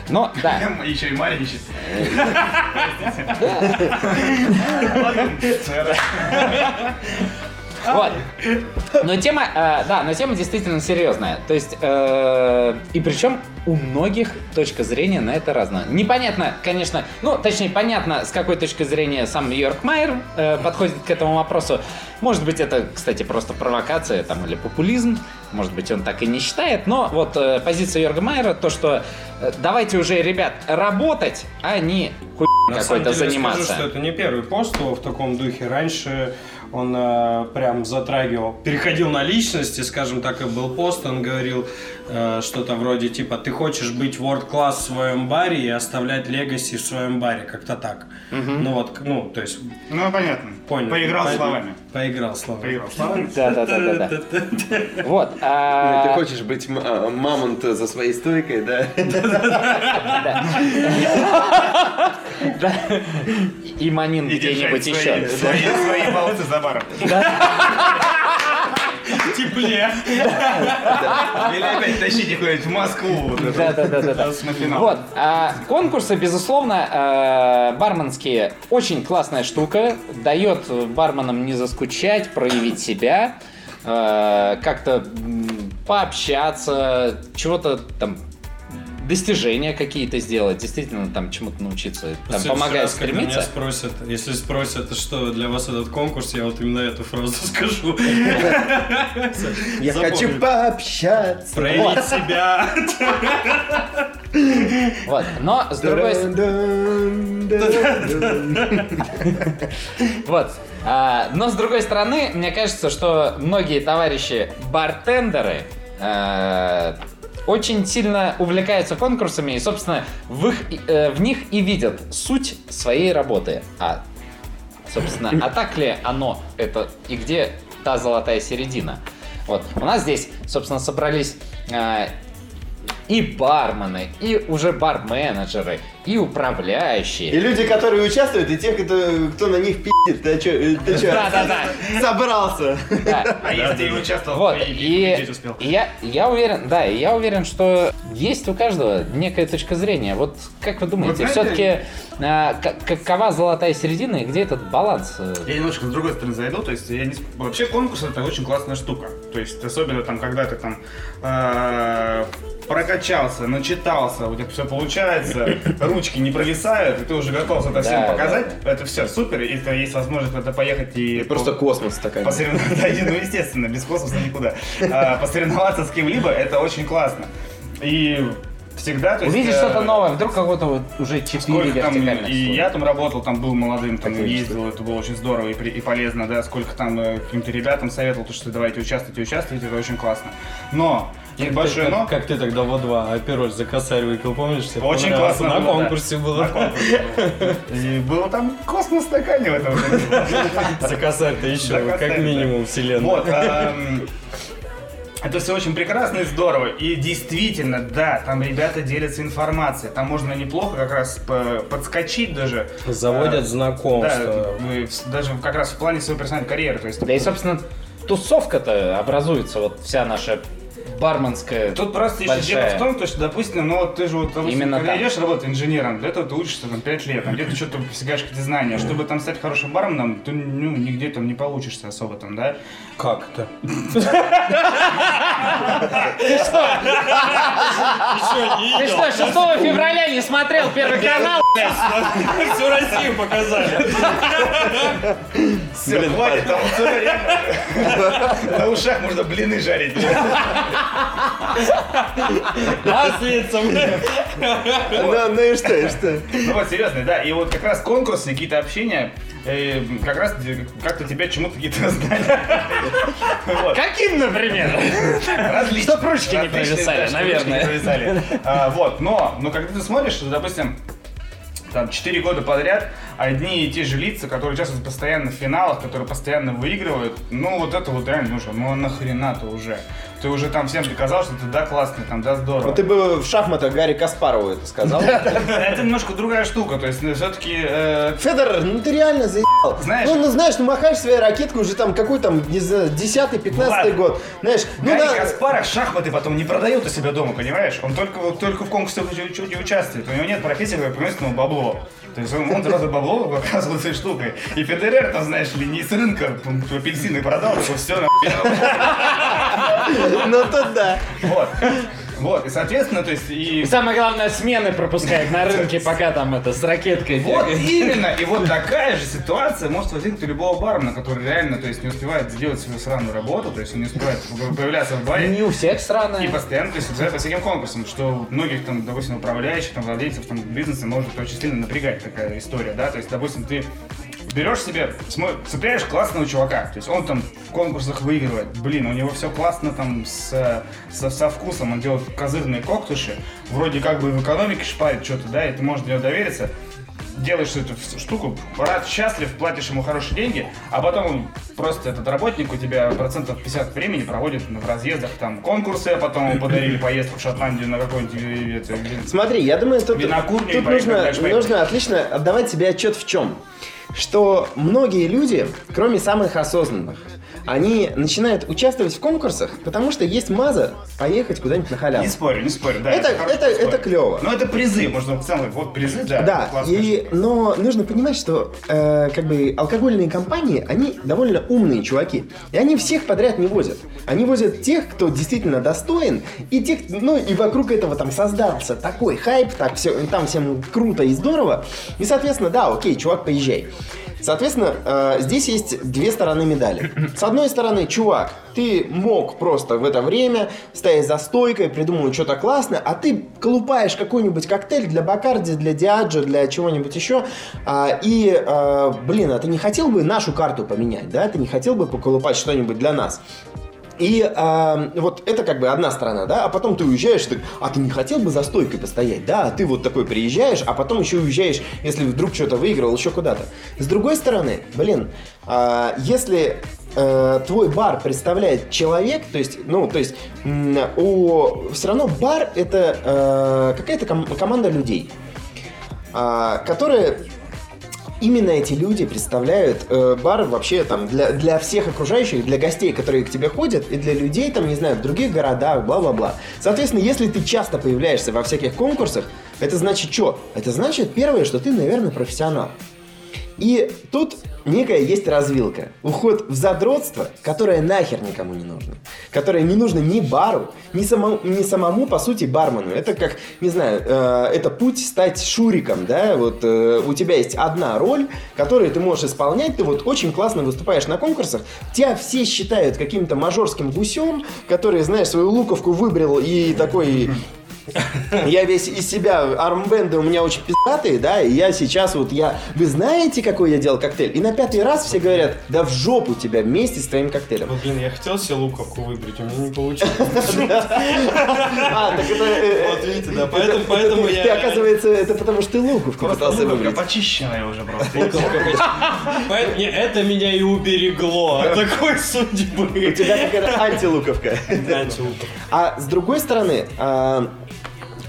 Но да, Еще и маленький. Вот. Но тема, э, да, но тема действительно серьезная. То есть, э, и причем у многих точка зрения на это разная. Непонятно, конечно, ну, точнее, понятно, с какой точки зрения сам Йорк Майер э, подходит к этому вопросу. Может быть, это, кстати, просто провокация там или популизм. Может быть, он так и не считает. Но вот э, позиция Йорга Майера, то, что э, давайте уже, ребят, работать, а не хуй какой-то заниматься. скажу, что это не первый пост в таком духе. Раньше он э, прям затрагивал, переходил на личности, скажем так, и был пост, он говорил что-то вроде типа «ты хочешь быть world class в своем баре и оставлять легаси в своем баре», как-то так. Ну вот, ну, то есть, Ну, понятно. понял. Поиграл По- словами. Поиграл словами. Поиграл словами. Да, да, да, да, да. Вот. Ты а, хочешь быть а, мамонт за своей стойкой, да? да. И Манин где-нибудь еще. свои, свои болты за баром. Тепле. Или опять тащите куда-нибудь в Москву. Да, да, да, да. Вот, а, конкурсы, безусловно, э, барменские очень классная штука, дает барменам не заскучать, проявить себя, э, как-то пообщаться, чего-то там достижения какие-то сделать, действительно там чему-то научиться, там помогает раз, когда стремиться. Меня спросят, если спросят, что для вас этот конкурс, я вот именно эту фразу скажу. Я хочу пообщаться. Проявить себя. Вот, но с другой стороны... Вот. А, но с другой стороны, мне кажется, что многие товарищи бартендеры э, очень сильно увлекаются конкурсами и, собственно, в, их, э, в них и видят суть своей работы. А, собственно, а так ли оно это и где та золотая середина? Вот. У нас здесь, собственно, собрались э, и бармены, и уже бар-менеджеры, и управляющие. И люди, которые участвуют, и те, кто, кто на них пи***т. Ты чё, э, ты чё, Да-да-да. собрался? Да. А если ты участвовал, Вот, и и успел? и я, я уверен, да, и я уверен, что есть у каждого некая точка зрения. Вот как вы думаете, все-таки какова золотая середина и где этот баланс? Я немножко с другой стороны зайду, то есть я не... Вообще конкурс это очень классная штука. То есть особенно там, когда ты там э, прокачался, начитался, у тебя все получается, ручки не провисают, и ты уже готов это всем Да, показать, это все супер, и это есть возможность куда-то поехать и... Просто космос такая. посоревноваться, ну естественно, без космоса никуда. А, Посоревноваться с кем-либо, это очень классно. И всегда, то есть... Увидеть э, что-то новое, вдруг кого-то вот уже четыре Сколько там, вертикальных и слоя. я там работал, там был молодым, там Отлично. ездил, это было очень здорово и, при- и полезно, да, сколько там э, каким-то ребятам советовал, то, что давайте участвуйте, участвуйте, это очень классно. Но, есть большое но, Как ты тогда во два апероль за косарь выкил, помнишь? Тебе Очень классно На было, да. конкурсе было. на конкурсе было. И было там космос в стакане в этом. году. За косарь-то еще, как минимум, вселенная. Вот, эм, это все очень прекрасно и здорово. И действительно, да, там ребята делятся информацией. Там можно неплохо как раз по- подскочить даже. Заводят Э, знакомства. Да, даже как раз в плане своей профессиональной карьеры. То есть, Да и, собственно, тусовка-то образуется, вот вся наша барменская Тут просто еще большая. дело в том, то, что, допустим, ну вот ты же вот, допустим, Именно когда там. идешь работать инженером, для этого ты учишься там 5 лет, там где-то что-то постигаешь какие-то знания. Чтобы там стать хорошим барменом, ты ну, нигде там не получишься особо там, да? Как это? Ты что, 6 февраля не смотрел Первый канал? Всю Россию показали. Все, хватит, там реально. На ушах можно блины жарить. Маслица, бля. Ну, ну и что, и что? Ну вот, серьезно, да. И вот как раз конкурсы, какие-то общения, э, как раз как-то тебя чему-то какие-то знания. Вот. Каким, например? Чтоб ручки не провисали, наверное. А, Вот, но, но когда ты смотришь, что, допустим, там 4 года подряд одни и те же лица, которые участвуют постоянно в финалах, которые постоянно выигрывают, ну вот это вот реально нужно, ну а нахрена-то уже? Ты уже там всем доказал, что ты да классный, там да здорово. Ну ты бы в шахматах Гарри Каспарову это сказал. Это немножко другая штука, то есть все-таки Федор, ну ты реально заебал. Знаешь- Ну, ну знаешь, ну махаешь своей ракеткой уже там какой там, не знаю, 10 15 Ладно. год. Знаешь, ну Гарри Каспаров шахматы потом не продает у себя дома, понимаешь? Он только, только в конкурсах участвует. У него нет профессии, которая приносит ему бабло. То есть он, сразу бабло показывает своей штукой. И Федерер, там, знаешь ли, не с рынка апельсины продал, такой, все, ну тут да. Вот. Вот, и соответственно, то есть, и И самое главное, смены пропускает на рынке, пока там это с ракеткой Вот бегает. именно, и вот такая же ситуация может возникнуть у любого бармена, который реально, то есть, не успевает сделать свою сраную работу, то есть он не успевает появляться в баре. Не у всех И странно. постоянно, то есть, по всяким конкурсам, что многих там, допустим, управляющих, там, владельцев там, бизнеса может очень сильно напрягать такая история, да, то есть, допустим, ты берешь себе, цепляешь классного чувака, то есть он там в конкурсах выигрывает, блин, у него все классно там с, со, со вкусом, он делает козырные коктуши, вроде как бы в экономике шпарит что-то, да, и ты можешь него довериться, делаешь эту штуку, рад, счастлив, платишь ему хорошие деньги, а потом он просто этот работник у тебя процентов 50 времени проводит в разъездах там конкурсы, а потом ему подарили поездку в Шотландию на какой-нибудь э, Смотри, я думаю, тут, тут нужно, нужно отлично отдавать себе отчет в чем. Что многие люди, кроме самых осознанных, они начинают участвовать в конкурсах, потому что есть маза поехать куда-нибудь на халяву. Не спорю, не спорю, да. Это- это- спор. это клёво. Но это призы, можно в целом, вот призы, да. Да, и, но нужно понимать, что э, как бы алкогольные компании, они довольно умные чуваки. И они всех подряд не возят. Они возят тех, кто действительно достоин, и тех, ну и вокруг этого там создался такой хайп, так все, там всем круто и здорово. И, соответственно, да, окей, чувак, поезжай. Соответственно, э, здесь есть две стороны медали. С одной стороны, чувак, ты мог просто в это время стоять за стойкой, придумывать что-то классное, а ты колупаешь какой-нибудь коктейль для Бакарди, для Диаджо, для чего-нибудь еще, а, и, а, блин, а ты не хотел бы нашу карту поменять, да? Ты не хотел бы поколупать что-нибудь для нас? И а, вот это как бы одна сторона, да, а потом ты уезжаешь, ты, а ты не хотел бы за стойкой постоять, да, а ты вот такой приезжаешь, а потом еще уезжаешь, если вдруг что-то выиграл, еще куда-то. С другой стороны, блин, а, если э, твой бар представляет человек, то есть, ну, то есть, у, все равно бар это э, какая-то ком- команда людей, а, которые именно эти люди представляют э, бар вообще там для, для всех окружающих, для гостей, которые к тебе ходят, и для людей там, не знаю, в других городах, бла-бла-бла. Соответственно, если ты часто появляешься во всяких конкурсах, это значит что? Это значит, первое, что ты, наверное, профессионал. И тут некая есть развилка. Уход в задротство, которое нахер никому не нужно. Которое не нужно ни бару, ни самому, ни самому по сути, бармену. Это как, не знаю, э, это путь стать шуриком, да, вот э, у тебя есть одна роль, которую ты можешь исполнять, ты вот очень классно выступаешь на конкурсах, тебя все считают каким-то мажорским гусем, который, знаешь, свою луковку выбрал и такой я весь из себя, армбенды у меня очень пиздатые, да, и я сейчас вот, я, вы знаете, какой я делал коктейль? И на пятый раз все говорят, да в жопу тебя вместе с твоим коктейлем. Вот, блин, я хотел себе луковку выбрать, у меня не получилось. А, так это... э, Вот видите, да, поэтому, поэтому Ты, я... оказывается, это потому что ты луковку пытался Луковка выбрать. почищенная уже просто. Поэтому не, это меня и уберегло от такой У судьбы. тебя какая-то антилуковка. Антилуковка. А с другой стороны, а,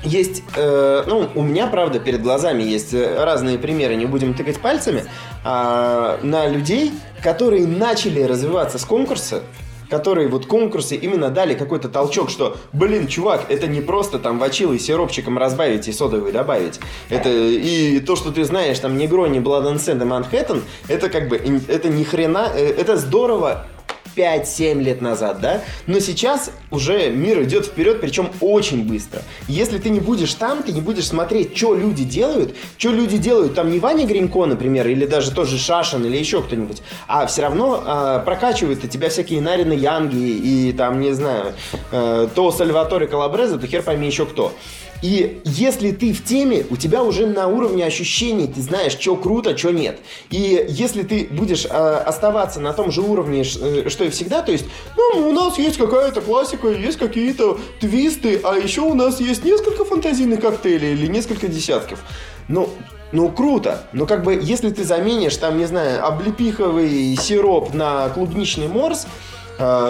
есть, э, ну, у меня, правда, перед глазами есть э, разные примеры, не будем тыкать пальцами, а, на людей, которые начали развиваться с конкурса которые вот конкурсы именно дали какой-то толчок, что, блин, чувак, это не просто там вачилы сиропчиком разбавить и содовый добавить. Это и то, что ты знаешь, там, Негрони, Blood and Sand и Манхэттен, это как бы, это ни хрена, э, это здорово 5-7 лет назад, да? Но сейчас уже мир идет вперед, причем очень быстро. Если ты не будешь там, ты не будешь смотреть, что люди делают, что люди делают, там не Ваня Гринько, например, или даже тоже Шашин, или еще кто-нибудь, а все равно а, прокачивают у тебя всякие Нарины Янги и там, не знаю, э, то Сальваторе Калабреза, то хер пойми еще кто. И если ты в теме, у тебя уже на уровне ощущений ты знаешь, что круто, что нет. И если ты будешь э, оставаться на том же уровне, э, что и всегда, то есть, ну, у нас есть какая-то классика, есть какие-то твисты, а еще у нас есть несколько фантазийных коктейлей или несколько десятков. Ну, ну, круто. Но как бы, если ты заменишь, там, не знаю, облепиховый сироп на клубничный морс,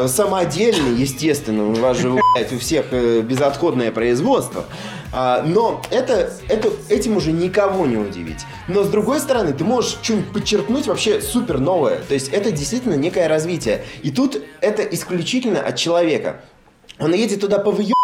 самодельный, естественно, у вас же, блядь, у всех э, безотходное производство. А, но это, это, этим уже никого не удивить. Но с другой стороны, ты можешь что-нибудь подчеркнуть вообще супер новое. То есть это действительно некое развитие. И тут это исключительно от человека. Он едет туда повыебываться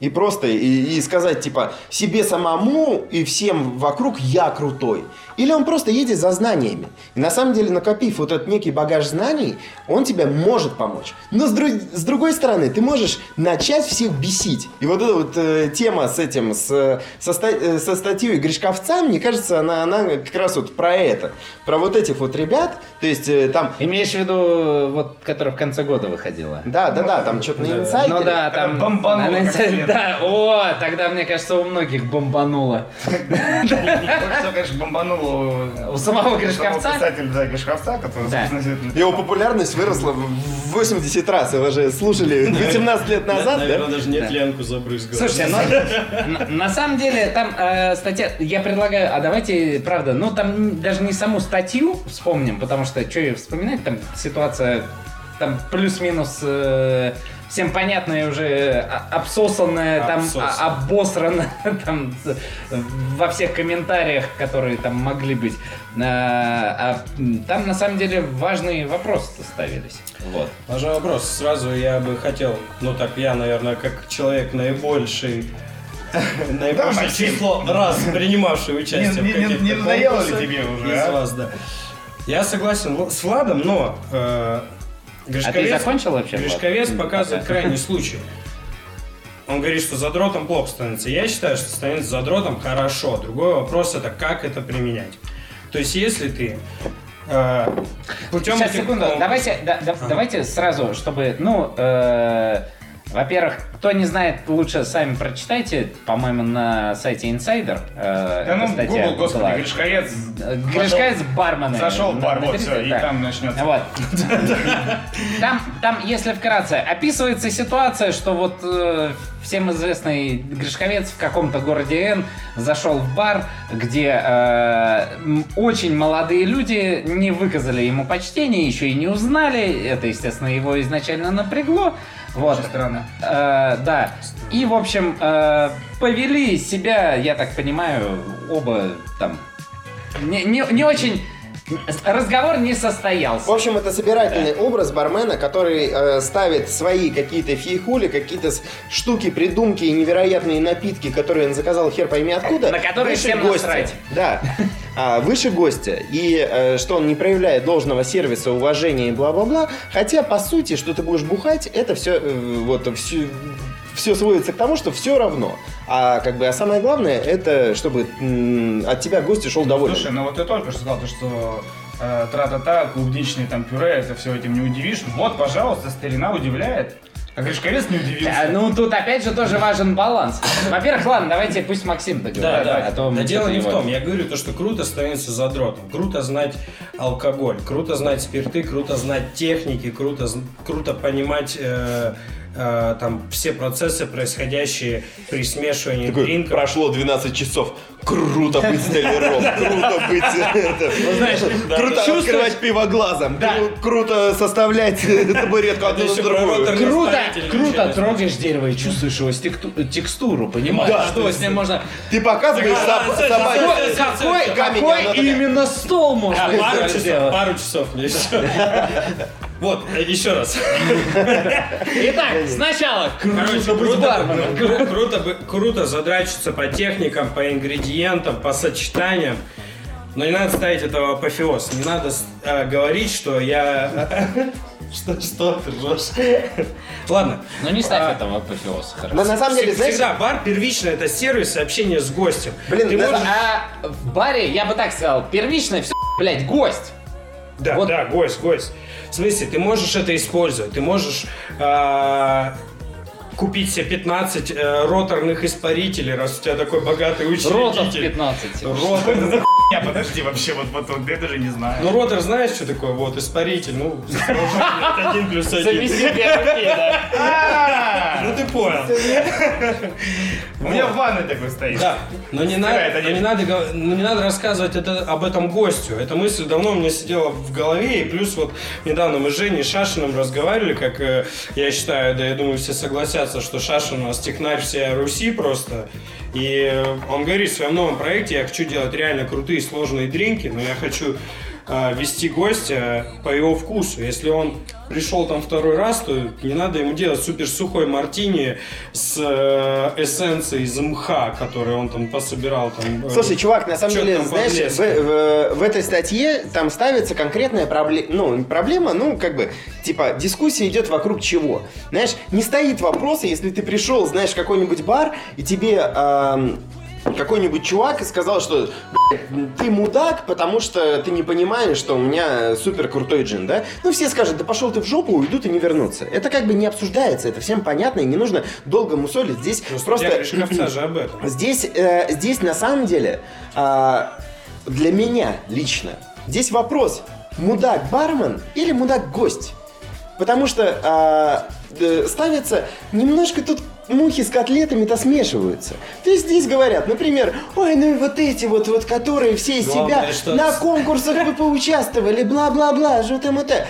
и просто и, и сказать типа себе самому и всем вокруг я крутой. Или он просто едет за знаниями. И на самом деле, накопив вот этот некий багаж знаний, он тебе может помочь. Но с, друг- с другой стороны, ты можешь начать всех бесить. И вот эта вот э, тема с этим, с, со, ста- э, со статьей Гришковца, мне кажется, она, она как раз вот про это. Про вот этих вот ребят. То есть э, там Имеешь в виду, вот, которая в конце года выходила? да, да, да, там что-то на инсайдере. Ну да, там... Бомбануло как. Да, о, тогда, мне кажется, у многих бомбануло. Конечно, бомбануло У самого Гришковца? писателя, да, Гришковца, который. Его популярность выросла в 80 раз. Его же слушали 18 лет назад, Наверное, да? даже нет Ленку забрызгал. Слушайте, ну, на, самом деле, там э, статья, я предлагаю, а давайте, правда, ну, там даже не саму статью вспомним, потому что, что ее вспоминать, там ситуация, там плюс-минус э, всем понятная уже, а- обсосанная, там, а- обосранная, там, во всех комментариях, которые там могли быть. А, м, там, на самом деле, важные вопросы ставились. Вот. Важный вопрос. Сразу я бы хотел, ну так я, наверное, как человек наибольший, наибольшее число раз принимавший участие Не- в не- каких-то не надоело ли конкурсах тебе уже, из а? вас, да. Я согласен с Владом, но э, А ты Гришковец, закончил вообще? Гришковец показывает Пока. крайний случай. Он говорит, что задротом плохо становится. Я считаю, что становится задротом хорошо. Другой вопрос это как это применять. То есть, если ты э, путем Сейчас, секунду, давайте, да- да- давайте сразу, чтобы, ну, э, во-первых, кто не знает, лучше сами прочитайте, по-моему, на сайте Insider. э, Да ну, статья Google, господи, была. Гришковец. Гришковец бармены. Зашел в бар, вот Наберите, все, и да. там начнется. Вот. Там, там, если вкратце, описывается ситуация, что вот э, всем известный Гришковец в каком-то городе Н зашел в бар, где э, очень молодые люди не выказали ему почтения, еще и не узнали. Это, естественно, его изначально напрягло. Вот. Очень странно. Э, да. И, в общем, э, повели себя, я так понимаю, оба там не, не, не очень... Разговор не состоялся. В общем, это собирательный образ бармена, который э, ставит свои какие-то фейхули, какие-то штуки, придумки и невероятные напитки, которые он заказал хер пойми откуда. На которые всем гостя. насрать. Да. А, выше гостя. И э, что он не проявляет должного сервиса, уважения и бла-бла-бла. Хотя, по сути, что ты будешь бухать, это все вот все, все сводится к тому, что все равно. А как бы, а самое главное, это чтобы м, от тебя гость ушел доволен. Слушай, ну вот ты только что сказал, то, что э, тра-та-та, клубничный там пюре, это все этим не удивишь. Вот, пожалуйста, старина удивляет. А Гришковец не удивился. А, ну, тут опять же тоже важен баланс. Во-первых, ладно, давайте пусть Максим Да, договорит. да. а то да дело не в том. Я говорю то, что круто становиться задротом. Круто знать алкоголь, круто знать спирты, круто знать техники, круто, круто понимать э, э, там все процессы, происходящие при смешивании Такой, дринков. прошло 12 часов. Круто быть столяром, круто быть это, знаешь, круто открывать пиво глазом, круто составлять табуретку одну на другую. Круто, круто трогаешь дерево и чувствуешь его текстуру, понимаешь? Да, что с ним можно... Ты показываешь собаке. Какой, именно стол можно пару часов, сделать? пару часов мне еще. Вот, э, еще раз. Итак, сначала Короче, круто круто, круто, задрачиваться по техникам, по ингредиентам, по сочетаниям. Но не надо ставить этого апофеоз. Не надо э, говорить, что я... Что, что ты ржешь? Ладно. Ну не А. ставь этого апофеоз, хорошо. Но на самом деле, знаешь, Всегда бар первично это сервис общение с гостем. Блин, Ты можешь- А в баре, я бы так сказал, первичное все, блядь, гость. Да, Вот. да, гость, гость. В смысле, ты можешь это использовать, ты можешь а, купить себе 15 э, роторных испарителей, раз у тебя такой богатый Ротов учредитель. 15. Ротор. Я подожди, вообще, вот, вот, вот я даже не знаю. Ну, ротор знаешь, что такое? Вот, испаритель, ну, это один плюс один. Да. Ну, ты понял. У меня в ванной такой стоит. Да, но не, надо, это не- надо, рассказывать это, об этом гостю. Эта мысль давно у меня сидела в голове, и плюс вот недавно мы с Женей Шашиным разговаривали, как э, я считаю, да я думаю, все согласятся, что Шашин у нас технарь всей Руси просто. И он говорит в своем новом проекте, я хочу делать реально крутые сложные дринки, но я хочу э, вести гостя по его вкусу. Если он пришел там второй раз, то не надо ему делать супер сухой мартини с э, эссенцией из мха, который он там пособирал. Там, э, Слушай, чувак, на самом деле, знаешь, в, в- в этой статье там ставится конкретная проблема, ну, проблема, ну, как бы, типа, дискуссия идет вокруг чего. Знаешь, не стоит вопроса, если ты пришел, знаешь, в какой-нибудь бар, и тебе ам, какой-нибудь чувак и сказал, что «Блядь, ты мудак, потому что ты не понимаешь, что у меня супер крутой джин, да? Ну, все скажут, да пошел ты в жопу, уйдут и не вернутся. Это как бы не обсуждается, это всем понятно, и не нужно долго мусолить. Здесь Просто, просто... же об этом. Здесь, э, здесь на самом деле а, для меня лично здесь вопрос мудак бармен или мудак гость, потому что а, э, ставится немножко тут мухи с котлетами-то смешиваются. То есть здесь говорят, например, ой, ну и вот эти вот, вот которые все из Главное, себя что- на конкурсах вы поучаствовали, бла-бла-бла, жут-мут-э».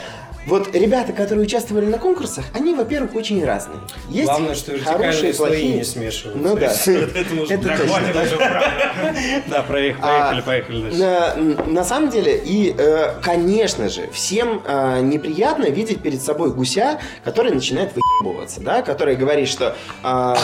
Вот ребята, которые участвовали на конкурсах, они, во-первых, очень разные. Есть Главное, что хорошие, плохие. не смешиваются. Ну да. Это точно. Да, проехали, А, поехали дальше. На, на самом деле, и, э, конечно же, всем э, неприятно видеть перед собой гуся, который начинает выебываться, да, который говорит, что э,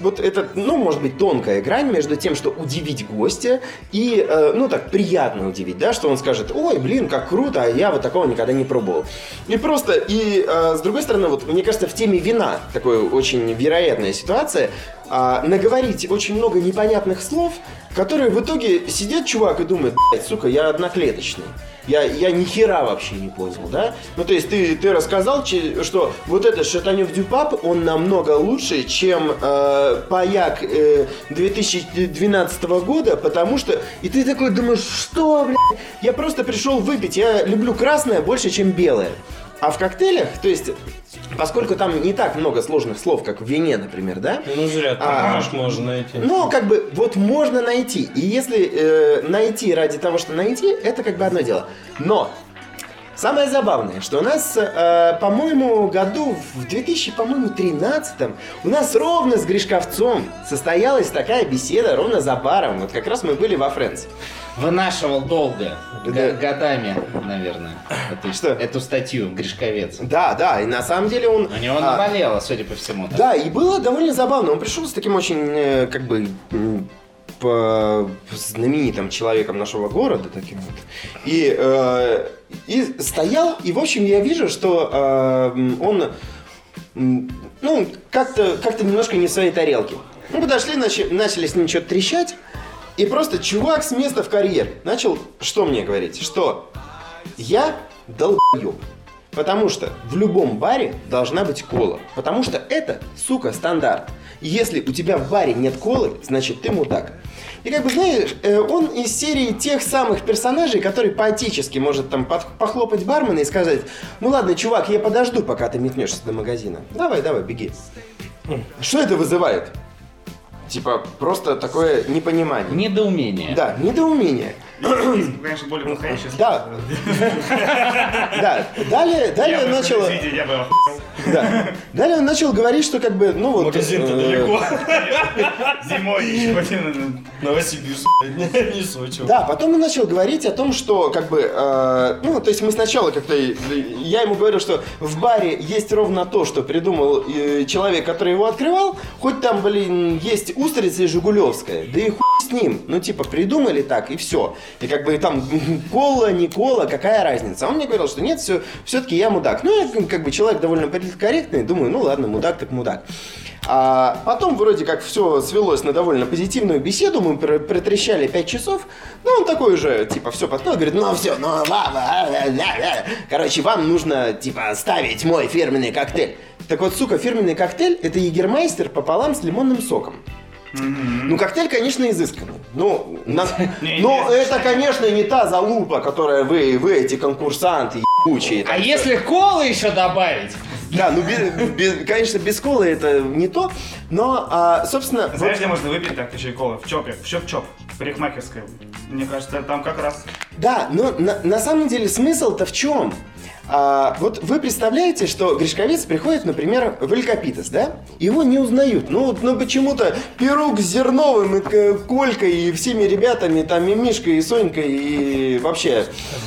вот это, ну, может быть, тонкая грань между тем, что удивить гостя и, э, ну, так, приятно удивить, да, что он скажет, ой, блин, как круто, а я вот такого никогда не пробовал. И просто, и э, с другой стороны, вот, мне кажется, в теме вина такая очень вероятная ситуация, а, наговорить очень много непонятных слов, которые в итоге сидит чувак и думает, сука, я одноклеточный. Я, я ни хера вообще не понял, да? Ну, то есть ты, ты рассказал, что вот этот Шатанев Дюпап, он намного лучше, чем э, паяк э, 2012 года, потому что... И ты такой думаешь, что, блядь? Я просто пришел выпить, я люблю красное больше, чем белое. А в коктейлях, то есть, поскольку там не так много сложных слов, как в вине, например, да? Ну, зря, там А. можно найти. Но как бы вот можно найти. И если э, найти ради того, что найти, это как бы одно дело. Но самое забавное, что у нас, э, по-моему, году в 2013 у нас ровно с Гришковцом состоялась такая беседа ровно за баром. Вот как раз мы были во Фрэнс. Вынашивал долго, Да. годами, наверное, эту, Что? эту статью Гришковец. Да, да, и на самом деле он... У него а, наболело, судя по всему. так. Да, и было довольно забавно. Он пришел с таким очень, э, как бы, по знаменитым человеком нашего города, таким вот. И, э, и стоял, и, в общем, я вижу, что э, он, ну, как-то как немножко не в своей тарелке. Мы подошли, начали, начали с ним что-то трещать, и просто чувак с места в карьер начал, что мне говорить, что я долбоеб. Потому что в любом баре должна быть кола. Потому что это, сука, стандарт. Если у тебя в баре нет колы, значит ты мудак. И как бы, знаешь, э, он из серии тех самых персонажей, который поотечески может там похлопать бармена и сказать, ну ладно, чувак, я подожду, пока ты метнешься до магазина. Давай, давай, беги. Что это вызывает? Типа, просто такое непонимание. Недоумение. Да, недоумение. Конечно, более подходящее Да. Да. Далее, далее он начал, да. Далее он начал говорить, что как бы, ну вот. Магазин-то э, далеко. Зимой еще один. Новосибирск, не Сочи. Да, потом он начал говорить о том, что как бы, э, ну, то есть мы сначала как-то, э, я ему говорю, что в баре есть ровно то, что придумал э, человек, который его открывал, хоть там, блин, есть устрица и жигулевская, да и хуй с ним, ну, типа, придумали так, и все. И как бы там кола, не кола, какая разница? Он мне говорил, что нет, все, все-таки я мудак. Ну, я как бы человек довольно политкорректный, думаю, ну, ладно, мудак так мудак. А потом вроде как все свелось на довольно позитивную беседу, мы пр- протрещали 5 часов, ну он такой же, типа, все подходит, говорит, ну все, ну ладно, а, а, а, а. короче, вам нужно, типа, ставить мой фирменный коктейль. Так вот, сука, фирменный коктейль это егермейстер пополам с лимонным соком. Ну, коктейль, конечно, изысканный. Ну, на- но это, конечно, не та залупа, которая вы, вы эти конкурсанты ебучие. А если колы еще добавить? Да, ну, без- без- конечно, без колы это не то, но, а, собственно, вот- Знаешь, где можно выпить так еще и колы? В чопе, в чоп-чоп, парикмахерская. Мне кажется, там как раз... да, но на, на самом деле смысл-то в чем? А, вот вы представляете, что Гришковец приходит, например, в Элькапитес, да? Его не узнают. Ну, ну почему-то Перук с Зерновым и К- Колькой и всеми ребятами, там и Мишкой, и Сонькой, и вообще.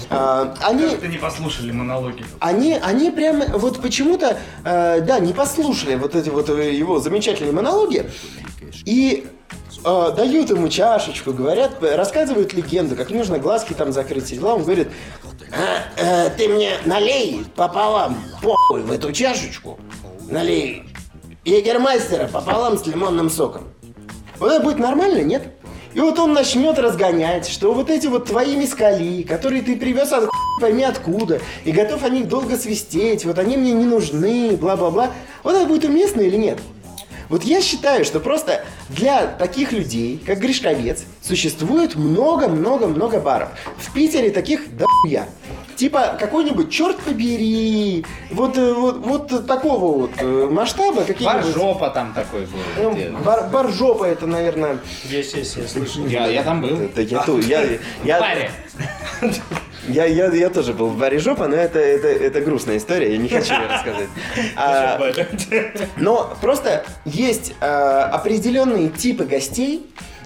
а, они, Как-то не послушали монологи. Они, они прям вот почему-то, э, да, не послушали вот эти вот э, его замечательные монологи и э, дают ему чашечку, говорят, рассказывают легенду, как нужно глазки там закрыть, и дела. Он говорит, «А, э, ты мне налей пополам похуй в эту чашечку, налей егермастера пополам с лимонным соком. Вот это будет нормально, нет? И вот он начнет разгонять, что вот эти вот твои мискали, которые ты привез от пойми откуда, и готов о них долго свистеть, вот они мне не нужны, бла-бла-бла. Вот это будет уместно или нет? Вот я считаю, что просто для таких людей, как Гришковец, существует много-много-много баров. В Питере таких да я. Типа какой-нибудь черт побери, вот, э, вот, вот такого вот э, масштаба. Баржопа там такой был. Где- бар, баржопа это, наверное, Есть, есть, я слышу. Я, я там был. это я, ту- я, я, Паре. я, я, я тоже был в баре жопа, но это, это, это грустная история, я не хочу ее рассказать. А, но просто есть э, определенные типы гостей,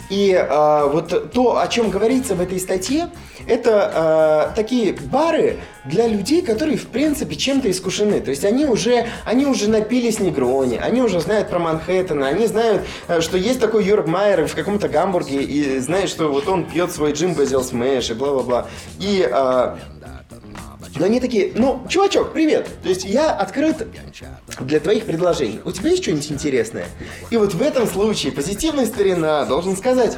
и э, вот то, о чем говорится в этой статье, это э, такие бары для людей, которые в принципе чем-то искушены. То есть они уже, они уже напились негрони, они уже знают про Манхэттен, они знают, э, что есть такой Йорг Майер в каком-то Гамбурге, и знают, что вот он пьет свой Gin Basil Smash и бла-бла-бла. И э, но они такие, ну, чувачок, привет. То есть я открыт для твоих предложений. У тебя есть что-нибудь интересное? И вот в этом случае позитивная старина должен сказать,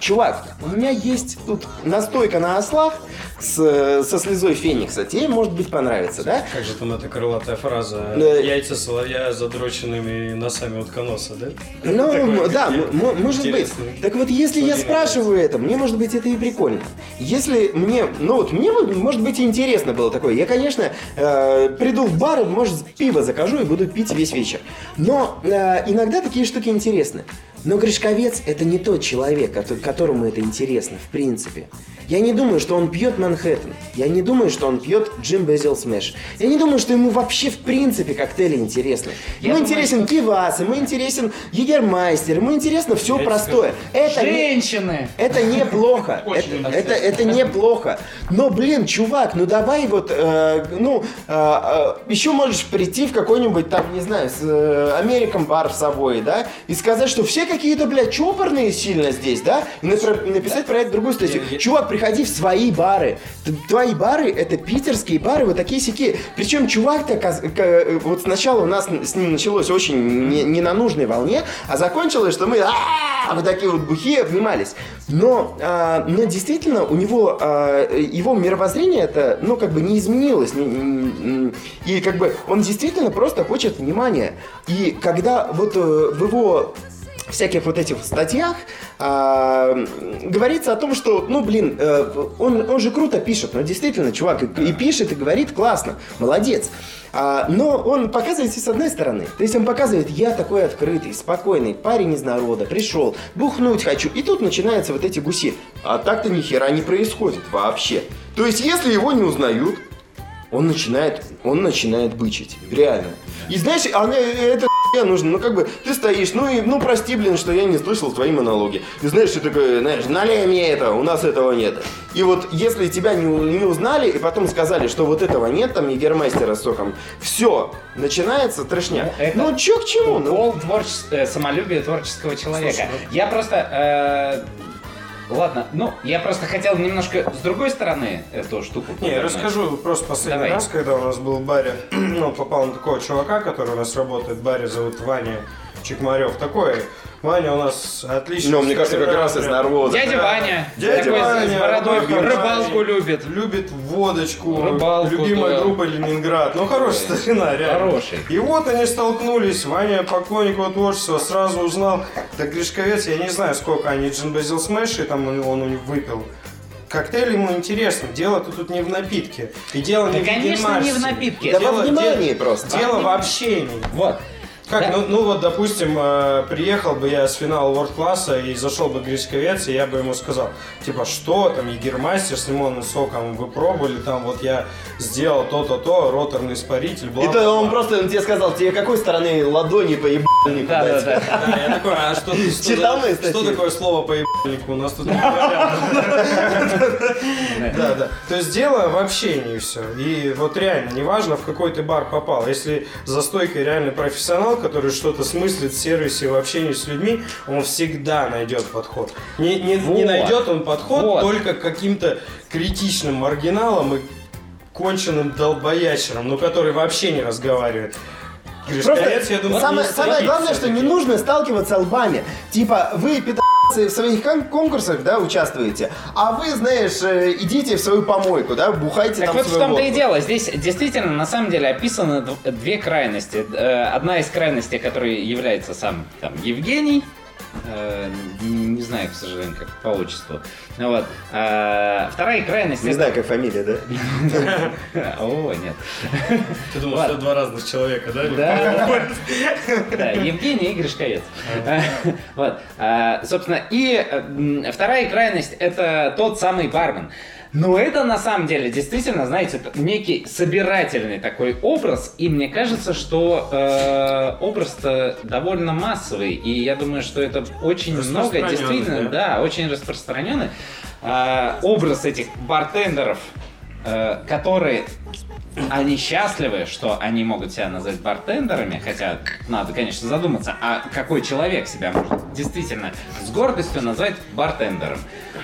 чувак, у меня есть тут настойка на ослах с, со слезой феникса. Тебе, может быть, понравится, да? Как же там эта крылатая фраза? Да. Яйца соловья задроченными носами утконоса, да? Ну, м, да, может быть. Так вот, если я спрашиваю это, мне, может быть, это и прикольно. Если мне, ну вот, мне, может быть, интересно было такое. Я, конечно, э, приду в бар, и, может, пиво закажу и буду пить весь вечер. Но э, иногда такие штуки интересны. Но Гришковец это не тот человек, кото- которому это интересно, в принципе. Я не думаю, что он пьет Манхэттен. Я не думаю, что он пьет Gin Basil Smash. Я не думаю, что ему вообще в принципе коктейли интересны. Ему думаю, интересен пивас, ему интересен Егермайстер, ему интересно все простое. Это не, Женщины. это неплохо. Очень это, это, это неплохо. Но, блин, чувак, ну давай вот, э, ну, еще можешь прийти в какой-нибудь там, не знаю, с, э, American бар в Савое, да, и сказать, что все какие-то, блядь, чопорные сильно здесь, да, и написать про это другую статью. Чувак, приходи в свои бары. Т- Твои бары это питерские бары, вот такие сики. Причем чувак-то э, вот сначала у нас с ним началось очень не, не на нужной волне, а закончилось, что мы «А-а-а!» вот такие вот бухи обнимались. Но, а, но действительно у него а, его мировоззрение это, ну, как бы не изменилось. И как бы он действительно просто хочет внимания. И когда вот э, в его всяких вот этих статьях а, говорится о том, что, ну, блин, э, он, он же круто пишет, но действительно, чувак, и, и пишет, и говорит классно, молодец. А, но он показывает с одной стороны. То есть он показывает, я такой открытый, спокойный, парень из народа, пришел, бухнуть хочу. И тут начинаются вот эти гуси. А так-то ни хера не происходит вообще. То есть если его не узнают, он начинает, он начинает бычить. Реально. И знаешь, она, это я нужно, ну как бы, ты стоишь, ну и, ну прости, блин, что я не слышал твои монологи. И знаешь, что такое, знаешь, налей мне это, у нас этого нет. И вот если тебя не, не узнали, и потом сказали, что вот этого нет, там, Егермастера с соком, все, начинается трешня. Ну, это- Ну, чё к чему? Ну, Пол творчес- э, самолюбие творческого человека. Я просто... э, ладно, ну, я просто хотел немножко с другой стороны эту штуку. Не, я расскажу просто последний Давай. раз, когда у нас был в баре, ну, попал на такого чувака, который у нас работает в баре, зовут Ваня Чекмарев. Такой, Ваня у нас отлично. Ну, мне кажется, как раз из народа. Дядя Ваня. Дядя такой Ваня, с бородой, рыбалку хороший. любит. Любит водочку, Рыбалку, любимая да. группа Ленинград. Ну, хорошая старина, реально. Хороший. И вот они столкнулись. Ваня поклонник его творчества сразу узнал. Так Гришковец, я не знаю, сколько они Джин Базил Смэши там он, у них выпил. Коктейль ему интересно. Дело-то тут не в напитке. И дело Да, не в конечно, не в напитке. Да Дело- во внимании дело- просто. Дело в общении. Вот. Как, Да. ну, ну вот, допустим, э, приехал бы я с финала World класса и зашел бы Гришковец, и я бы ему сказал, типа, что там, Егермастер с лимонным соком вы пробовали, там вот я сделал то-то, то, роторный испаритель, бла Это он просто он тебе сказал, тебе какой стороны ладони по ебальнику Да, да, дать? да. Да, я такой, а что, что, что статьи? такое слово по ебальнику? У нас тут не. Да, да. То есть дело в общении все. И вот реально, неважно, в какой ты бар попал. Если за стойкой реальный профессионал, который что-то смыслит в сервисе, в общении с людьми, он всегда найдет подход. Не, не, не Вот. найдет он подход Вот. только к каким-то критичным маргиналам и конченным долбоячерам, ну, который вообще не разговаривает. Гришковец, я думаю, самое, не самое главное, что не нужно сталкиваться лбами. Типа, вы, пидорасы, в своих кон- конкурсах, да, участвуете, а вы, знаешь, э, идите в свою помойку, да, бухайте Так там вот в том-то и дело. Здесь действительно на самом деле описаны дв- две крайности. Э, Одна из крайностей, которой является сам там Евгений, э, не знаю, к сожалению, как по отчеству. Ну Вот. А Вторая крайность... Не это- знаю, как фамилия, да? О, нет. Ты думал, что два разных человека, да? Да. Да, Евгений и Гришковец. Вот. А, Собственно, и вторая крайность – это тот самый бармен. Но это на самом деле действительно, знаете, некий собирательный такой образ, и мне кажется, что э, образ-то довольно массовый, и я думаю, что это очень много, действительно, да? да, очень распространенный А, образ этих бартендеров, э, которые они счастливы, что они могут себя назвать бартендерами, хотя надо, конечно, задуматься, а какой человек себя может действительно с гордостью назвать бартендером.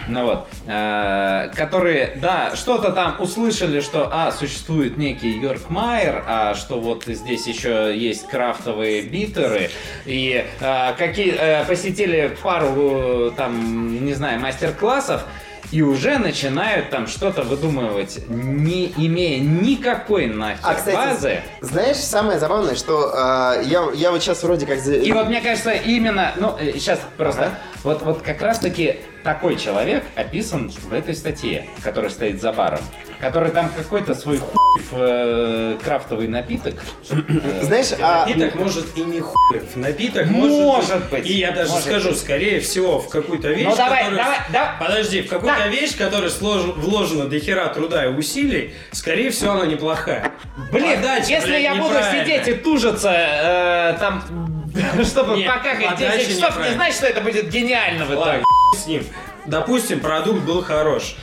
Ну вот, э, которые, да, что-то там услышали, что, а, существует некий Йорк Майер, а что вот здесь еще есть крафтовые битеры, и э, какие э, посетили пару, э, там, не знаю, мастер-классов, и уже начинают там что-то выдумывать, не имея никакой нахер А, кстати, базы. знаешь, самое забавное, что э, я, я вот сейчас вроде как... И вот мне кажется, именно, ну, сейчас просто, вот, вот как раз-таки такой человек описан в этой статье, который стоит за баром, который там какой-то свой хуй в э, крафтовый напиток. Знаешь, а... Напиток может и не хуев. Напиток Может может, быть. И я даже Может скажу, быть. скорее всего, в какую-то вещь, Ну давай, которая- давай, да. Подожди, в какую-то Да. вещь, которая слож- вложена до хера труда и усилий, скорее всего, она неплохая. Блин, Подача, если блядь, я буду сидеть и тужиться э, там, чтобы покакать подача 10 часов, не значит, что это будет гениально в итоге. С ним. Допустим, продукт был хорош.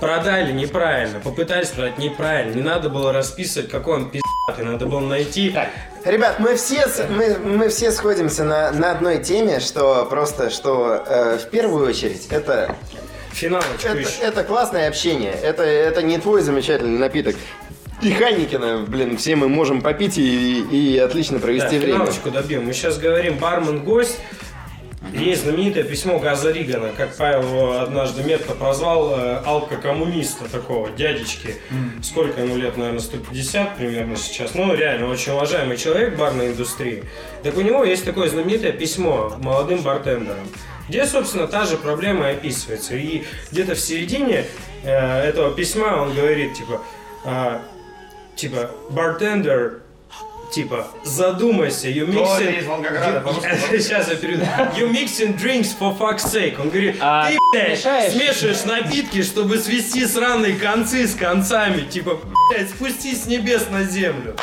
Продали неправильно, попытались продать неправильно. Не надо было расписывать, какой он пиздатый. Надо было найти Так, Ребят, мы все, мы, мы все сходимся на, на одной теме, что просто, что э, в первую очередь это, финалочку это, еще. это классное общение, это, это не твой замечательный напиток. И Хайникина, блин, все мы можем попить и, и отлично Да, провести время. финалочку добьем. Мы сейчас говорим бармен-гость. Есть знаменитое письмо Газа Ригана, как Павел его однажды метко прозвал, э, алкокоммуниста такого, дядечки. Сколько ему лет, наверное, 150 примерно сейчас. Ну, реально, очень уважаемый человек в барной индустрии. Так у него есть такое знаменитое письмо молодым бартендерам, где, собственно, та же проблема описывается. И где-то в середине э, этого письма он говорит, типа, а, типа, бартендер, типа, задумайся, you mixing... Сейчас я перейду. You mixing drinks for fuck's sake. Он говорит, А ты, блядь, смешиваешь напитки, чтобы свести сраные концы с концами. Типа, блядь, спустись с небес на землю.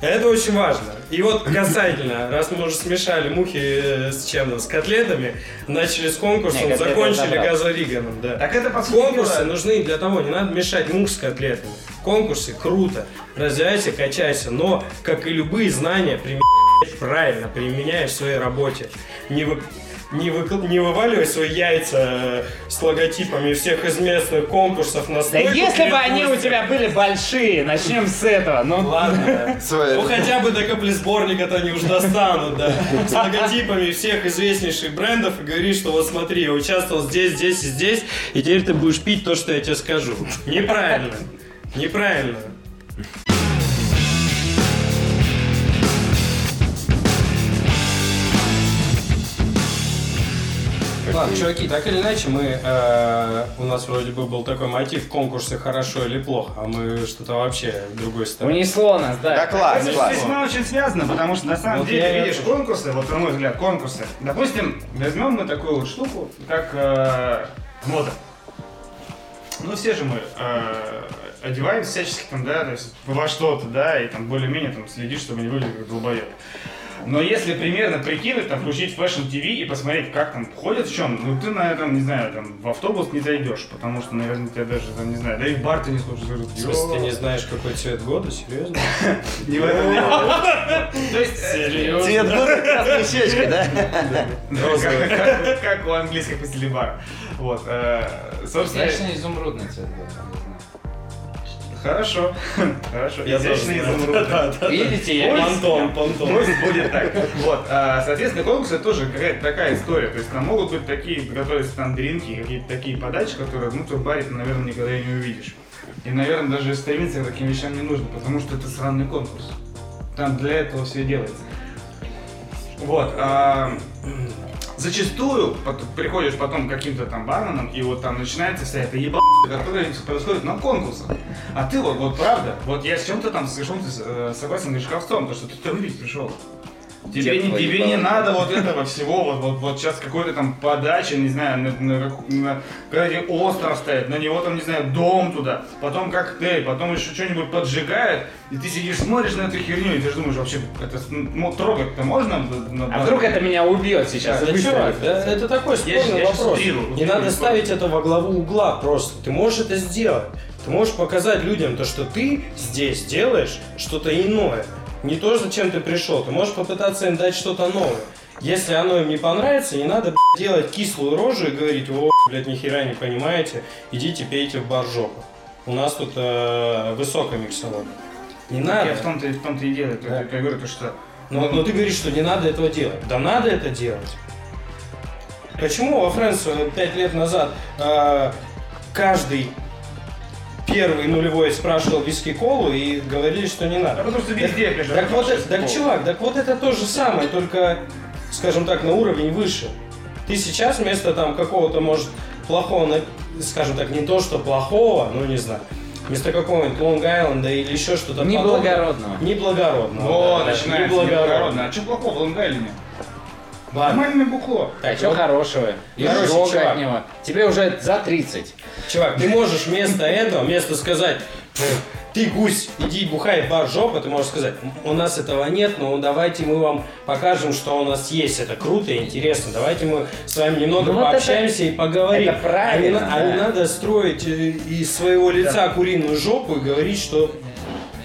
Это очень важно. И вот касательно, раз мы уже смешали мухи э, с чем с котлетами, начали с конкурсом, Не, закончили газориганом, да. Так это, по сути Конкурсы нужны для того, не надо мешать мух с котлетами. Конкурсы круто, развивайся, качайся, но, как и любые знания, применяй правильно, применяй в своей работе. Не, вы- не, выкл- не вываливай свои яйца э, с логотипами всех из местных конкурсов на Да если бы они у тебя были большие, начнем с этого. Ну, Ладно, ну хотя бы до каплесборника-то они уж достанут, да. С логотипами всех известнейших брендов и говоришь, что вот смотри, я участвовал здесь, здесь и здесь, и теперь ты будешь пить то, что я тебе скажу. Неправильно. Неправильно. Ладно, чуваки, так или иначе, мы э, у нас вроде бы был такой мотив конкурсы хорошо или плохо, а мы что-то вообще в другой стороне. унесло нас, Да да. класс, Это класс. весьма очень связано, потому что на самом Вот деле, я видишь, конкурсы, вот на мой взгляд, конкурсы. Допустим, возьмем мы такую вот штуку, как э, мода. Ну, все же мы э, одеваемся всячески там, да, то есть во что-то, да, и там более-менее там следишь, чтобы не выглядел как долбоеб. Но если примерно прикинуть, там, включить Fashion TV и посмотреть, как там ходят в чем, ну ты на этом, не знаю, там, в автобус не зайдешь, потому что, наверное, тебя даже, там, не знаю, да и в бар ты не сможешь В смысле, ты не знаешь, какой цвет года? Серьезно? Не в этом дело. То есть, э, Серьезно? Цвет года красная щечка, да? как, у английских посетителей бара. Вот, э, собственно, Изящный изумрудный цвет. был, хорошо, хорошо. Я Изящный изумруд. Видите, я Понтон, понтон. Пусть будет так. Вот, а, соответственно, конкурс это тоже какая-то такая история. То есть там могут быть такие, готовятся там дринки, какие-то такие подачи, которые, ну, ты в баре, ты, наверное, никогда и не увидишь. И, наверное, даже стремиться к таким вещам не нужно, потому что это сраный конкурс. Там для этого все делается. Вот. а, зачастую приходишь потом к каким-то там барменам, и вот там начинается вся эта ебаная, которая происходит на конкурсах. А ты вот, вот правда, вот я с чем-то там совершенно э, согласен Гришковцом, то, что ты там пришел. Тебе, не, тебе не надо вот этого всего, вот, вот, вот сейчас какой-то там подачи, не знаю, на, на, на- когда остров стоит, на него там, не знаю, дом туда, потом коктейль, потом еще что-нибудь поджигает, и ты сидишь, смотришь на эту херню, и ты же думаешь, вообще, это ну, трогать-то можно? на- А вдруг это меня убьет сейчас? Да, чувак, да, это такой Я спорный я вопрос. утрирую, Не утрирую надо ставить это во главу угла просто. Ты можешь это сделать. Ты можешь показать людям то, что ты здесь делаешь что-то иное. Не то, зачем ты пришел. Ты можешь попытаться им дать что-то новое. Если оно им не понравится, не надо блядь, делать кислую рожу и говорить, о, блядь, ни хера не понимаете, идите пейте в бар жопу. У нас тут э, высокая миксология. Не надо. Я в том-то, и- в том-то и дело, Да. я говорю, то, что Но, но ты говоришь, что не надо этого делать. Да надо это делать. Почему во Франции пять лет назад э, каждый первый нулевой спрашивал виски колу и говорили, что не Да надо? потому что везде, блядь, Так вот, работаешь, так, чувак, так вот это то же самое, только, скажем так, на уровень выше. Ты сейчас вместо там какого-то, может, плохого, скажем так, не то, что плохого, ну не знаю, вместо какого-нибудь Лонг-Айленда или еще что-то Неблагородного. Неблагородного. О, да, да, начинается неблагородно. А что плохого в Лонгайлине? Ладно. Нормальное бухло. А что хорошего? И Короче, жога чувак. от него. Тебе уже за 30. Чувак, ты можешь вместо этого, вместо сказать, ты гусь, иди бухай бар жопа, ты можешь сказать, у нас этого нет, но давайте мы вам покажем, что у нас есть. Это круто и интересно. Давайте мы с вами немного Ну вот пообщаемся и поговорим. это правильно, А не, на- а не да. надо строить э, из своего лица куриную жопу и говорить, что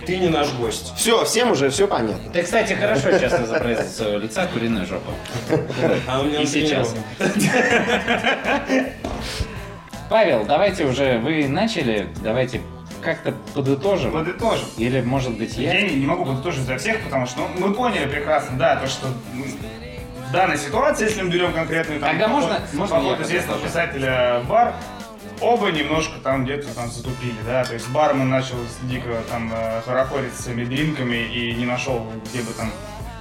ты не наш гость. Все, всем уже все понятно. Ты, кстати, хорошо часто изобразил с своего лица куриную жопу. А у меня И сейчас. Павел, давайте уже, вы начали, давайте как-то подытожим. Подытожим. Или, может быть, Я я? не, не могу подытожить за всех, потому что ну, мы поняли прекрасно, да, то, что м, данной ситуации, если мы берем конкретную там, Тогда можно- можно поход известного писателя в бар, оба немножко там где-то там затупили, да, то есть бармен начал дико там э, хорохорить с своими дринками и не нашел, где бы там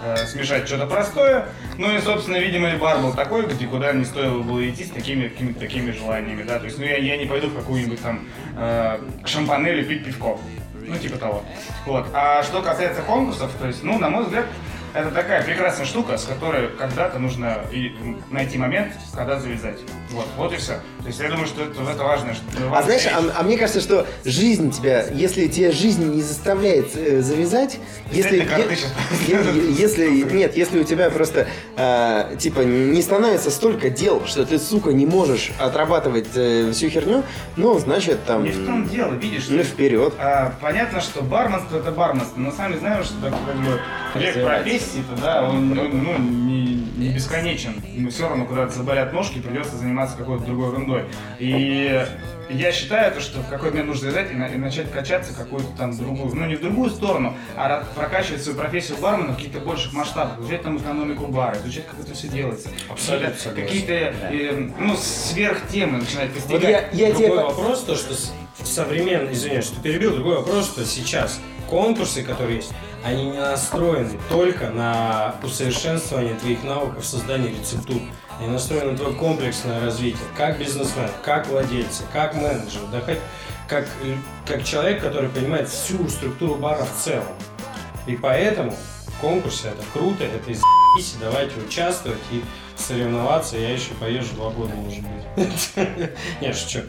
э, смешать что-то простое. Ну и, собственно, видимо, и бар был такой, где куда не стоило было идти с такими какими-то такими желаниями, да, то есть, ну я, я не пойду в какую-нибудь там э, к шампанелю пить пивко. Ну, типа того. Вот. А что касается конкурсов, то есть, ну, на мой взгляд, это такая прекрасная штука, с которой когда-то нужно и найти момент, когда завязать. Вот, вот и все. То есть я думаю, что это, это важно. что- А знаешь, а, а мне кажется, что жизнь тебя, если тебе жизнь не заставляет э, завязать, если, е- если нет, если у тебя просто э, типа не становится столько дел, что ты сука не можешь отрабатывать э, всю херню, ну значит там Не в том дело, видишь? ну вперед. А, понятно, что барменство это барменство, но сами знаем, что так, как бы век профессии-то, да, он ну, ну, не, не бесконечен. Ему все равно куда-то заболят ножки, придется заниматься какой-то другой ерундой. И я считаю, то, что в какой-то момент нужно взять и, на- и начать качаться какую-то там другую, ну не в другую сторону, а прокачивать свою профессию бармена в каких-то больших масштабах, изучать там экономику бара, изучать, как это все делается. Абсолютно Какие-то- э, ну, сверхтемы начинать Вот постигать. я, я тебе Другой по- вопрос, то, что современный, извиняюсь, что перебил, другой вопрос, что сейчас конкурсы, которые есть, они не настроены только на усовершенствование твоих навыков создания рецептур. Они настроены на твое комплексное развитие, как бизнесмен, как владельца, как менеджер, да хоть как, как человек, который понимает всю структуру бара в целом. И поэтому конкурсы это круто, это из давайте участвовать и соревноваться. Я еще поезжу два года, может быть. Не, шучу.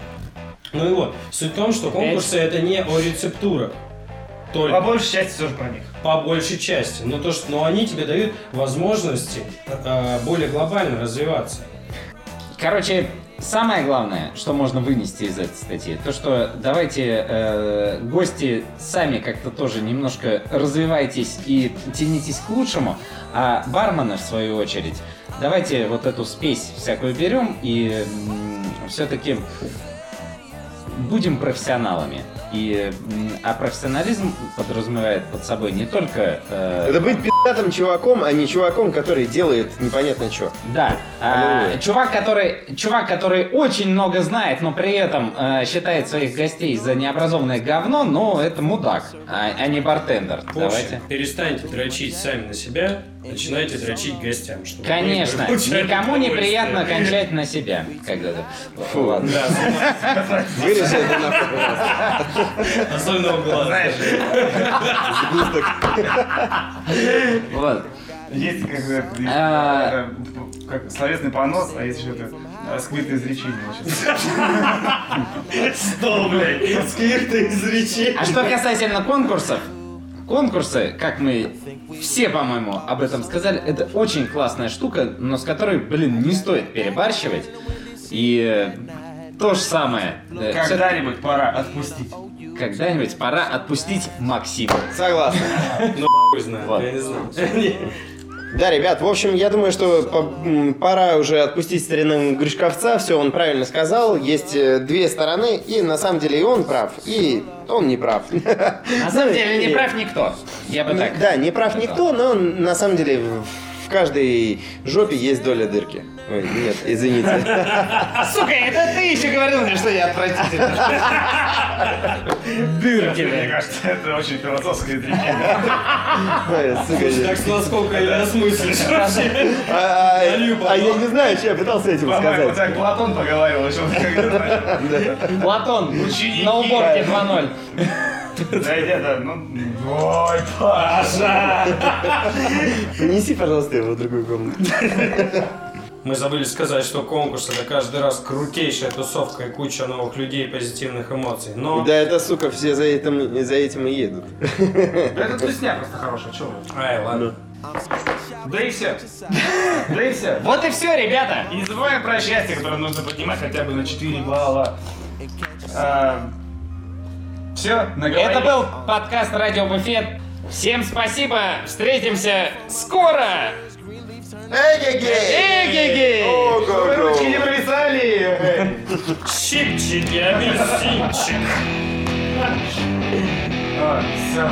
Ну и вот, суть в том, что конкурсы это не о рецептурах. По Только большей части тоже про них. по большей части. Но, то, что, но они тебе дают возможности э, более глобально развиваться. Короче, самое главное, что можно вынести из этой статьи, то что давайте э, гости сами как-то тоже немножко развивайтесь и тянитесь к лучшему, а бармены в свою очередь давайте вот эту спесь всякую берем и все-таки будем профессионалами. И, а профессионализм подразумевает под собой не только... э, это быть пиздатым чуваком, а не чуваком, который делает непонятно что. Да, а, чувак, который, чувак, который очень много знает, но при этом э, считает своих гостей за необразованное говно, но это мудак, а, а не бартендер. Общем, Давайте. перестаньте дрочить сами на себя, начинайте дрочить гостям. чтобы Конечно, никому не удовольствие. приятно кончать на себя. когда-то. Ладно. Да, Вырежи это нахуй, пожалуйста. особенно в глаза. Знаешь, Вот. есть как, бы, А. как словесный понос, а есть это э, скрытое изречение. Что, блядь? Сквирты изречения. А что касательно конкурсов, конкурсы, как мы все, по-моему, об этом сказали, это очень классная штука, но с которой, блин, не стоит перебарщивать. И э, то же самое. э, Когда-нибудь пора отпустить. Когда-нибудь пора отпустить Максима. Согласен. Ну, хуй знает, Вот. я не знаю. Да, ребят, в общем, я думаю, что пора уже отпустить старину Гришковца. Все, он правильно сказал. Есть э, две стороны, и на самом деле и он прав, и он не прав. На самом деле не прав никто. Я бы так. Да, не прав никто, но на самом деле каждой жопе есть доля дырки. Ой, нет, извините. Сука, это ты еще говорил мне, что я отвратительный. Дырки, Мне кажется, это очень философское сука, Так что насколько или осмыслишь вообще? А а- а я не знаю, что я пытался этим По-моему, сказать. так Платон поговаривал еще. Платон, на уборке 2-0. Зайдя, да, ну... Ой, Паша! Неси, пожалуйста, его в другую комнату. Мы забыли сказать, что конкурс это каждый раз крутейшая тусовка и куча новых людей и позитивных эмоций. Но... Да это, сука, все за этим, за этим и едут. Это тусня просто хорошая, чего вы? Ай, ладно. Да и все. Да и все. Вот и все, ребята. И не забываем про счастье, которое нужно поднимать хотя бы на 4 балла. Все, наговорили. Это был подкаст Радио Буфет. Всем спасибо. Встретимся скоро. Эгегей! Эгегей! Ого-го! Ручки не провисали! Чипчик и апельсинчик. Все,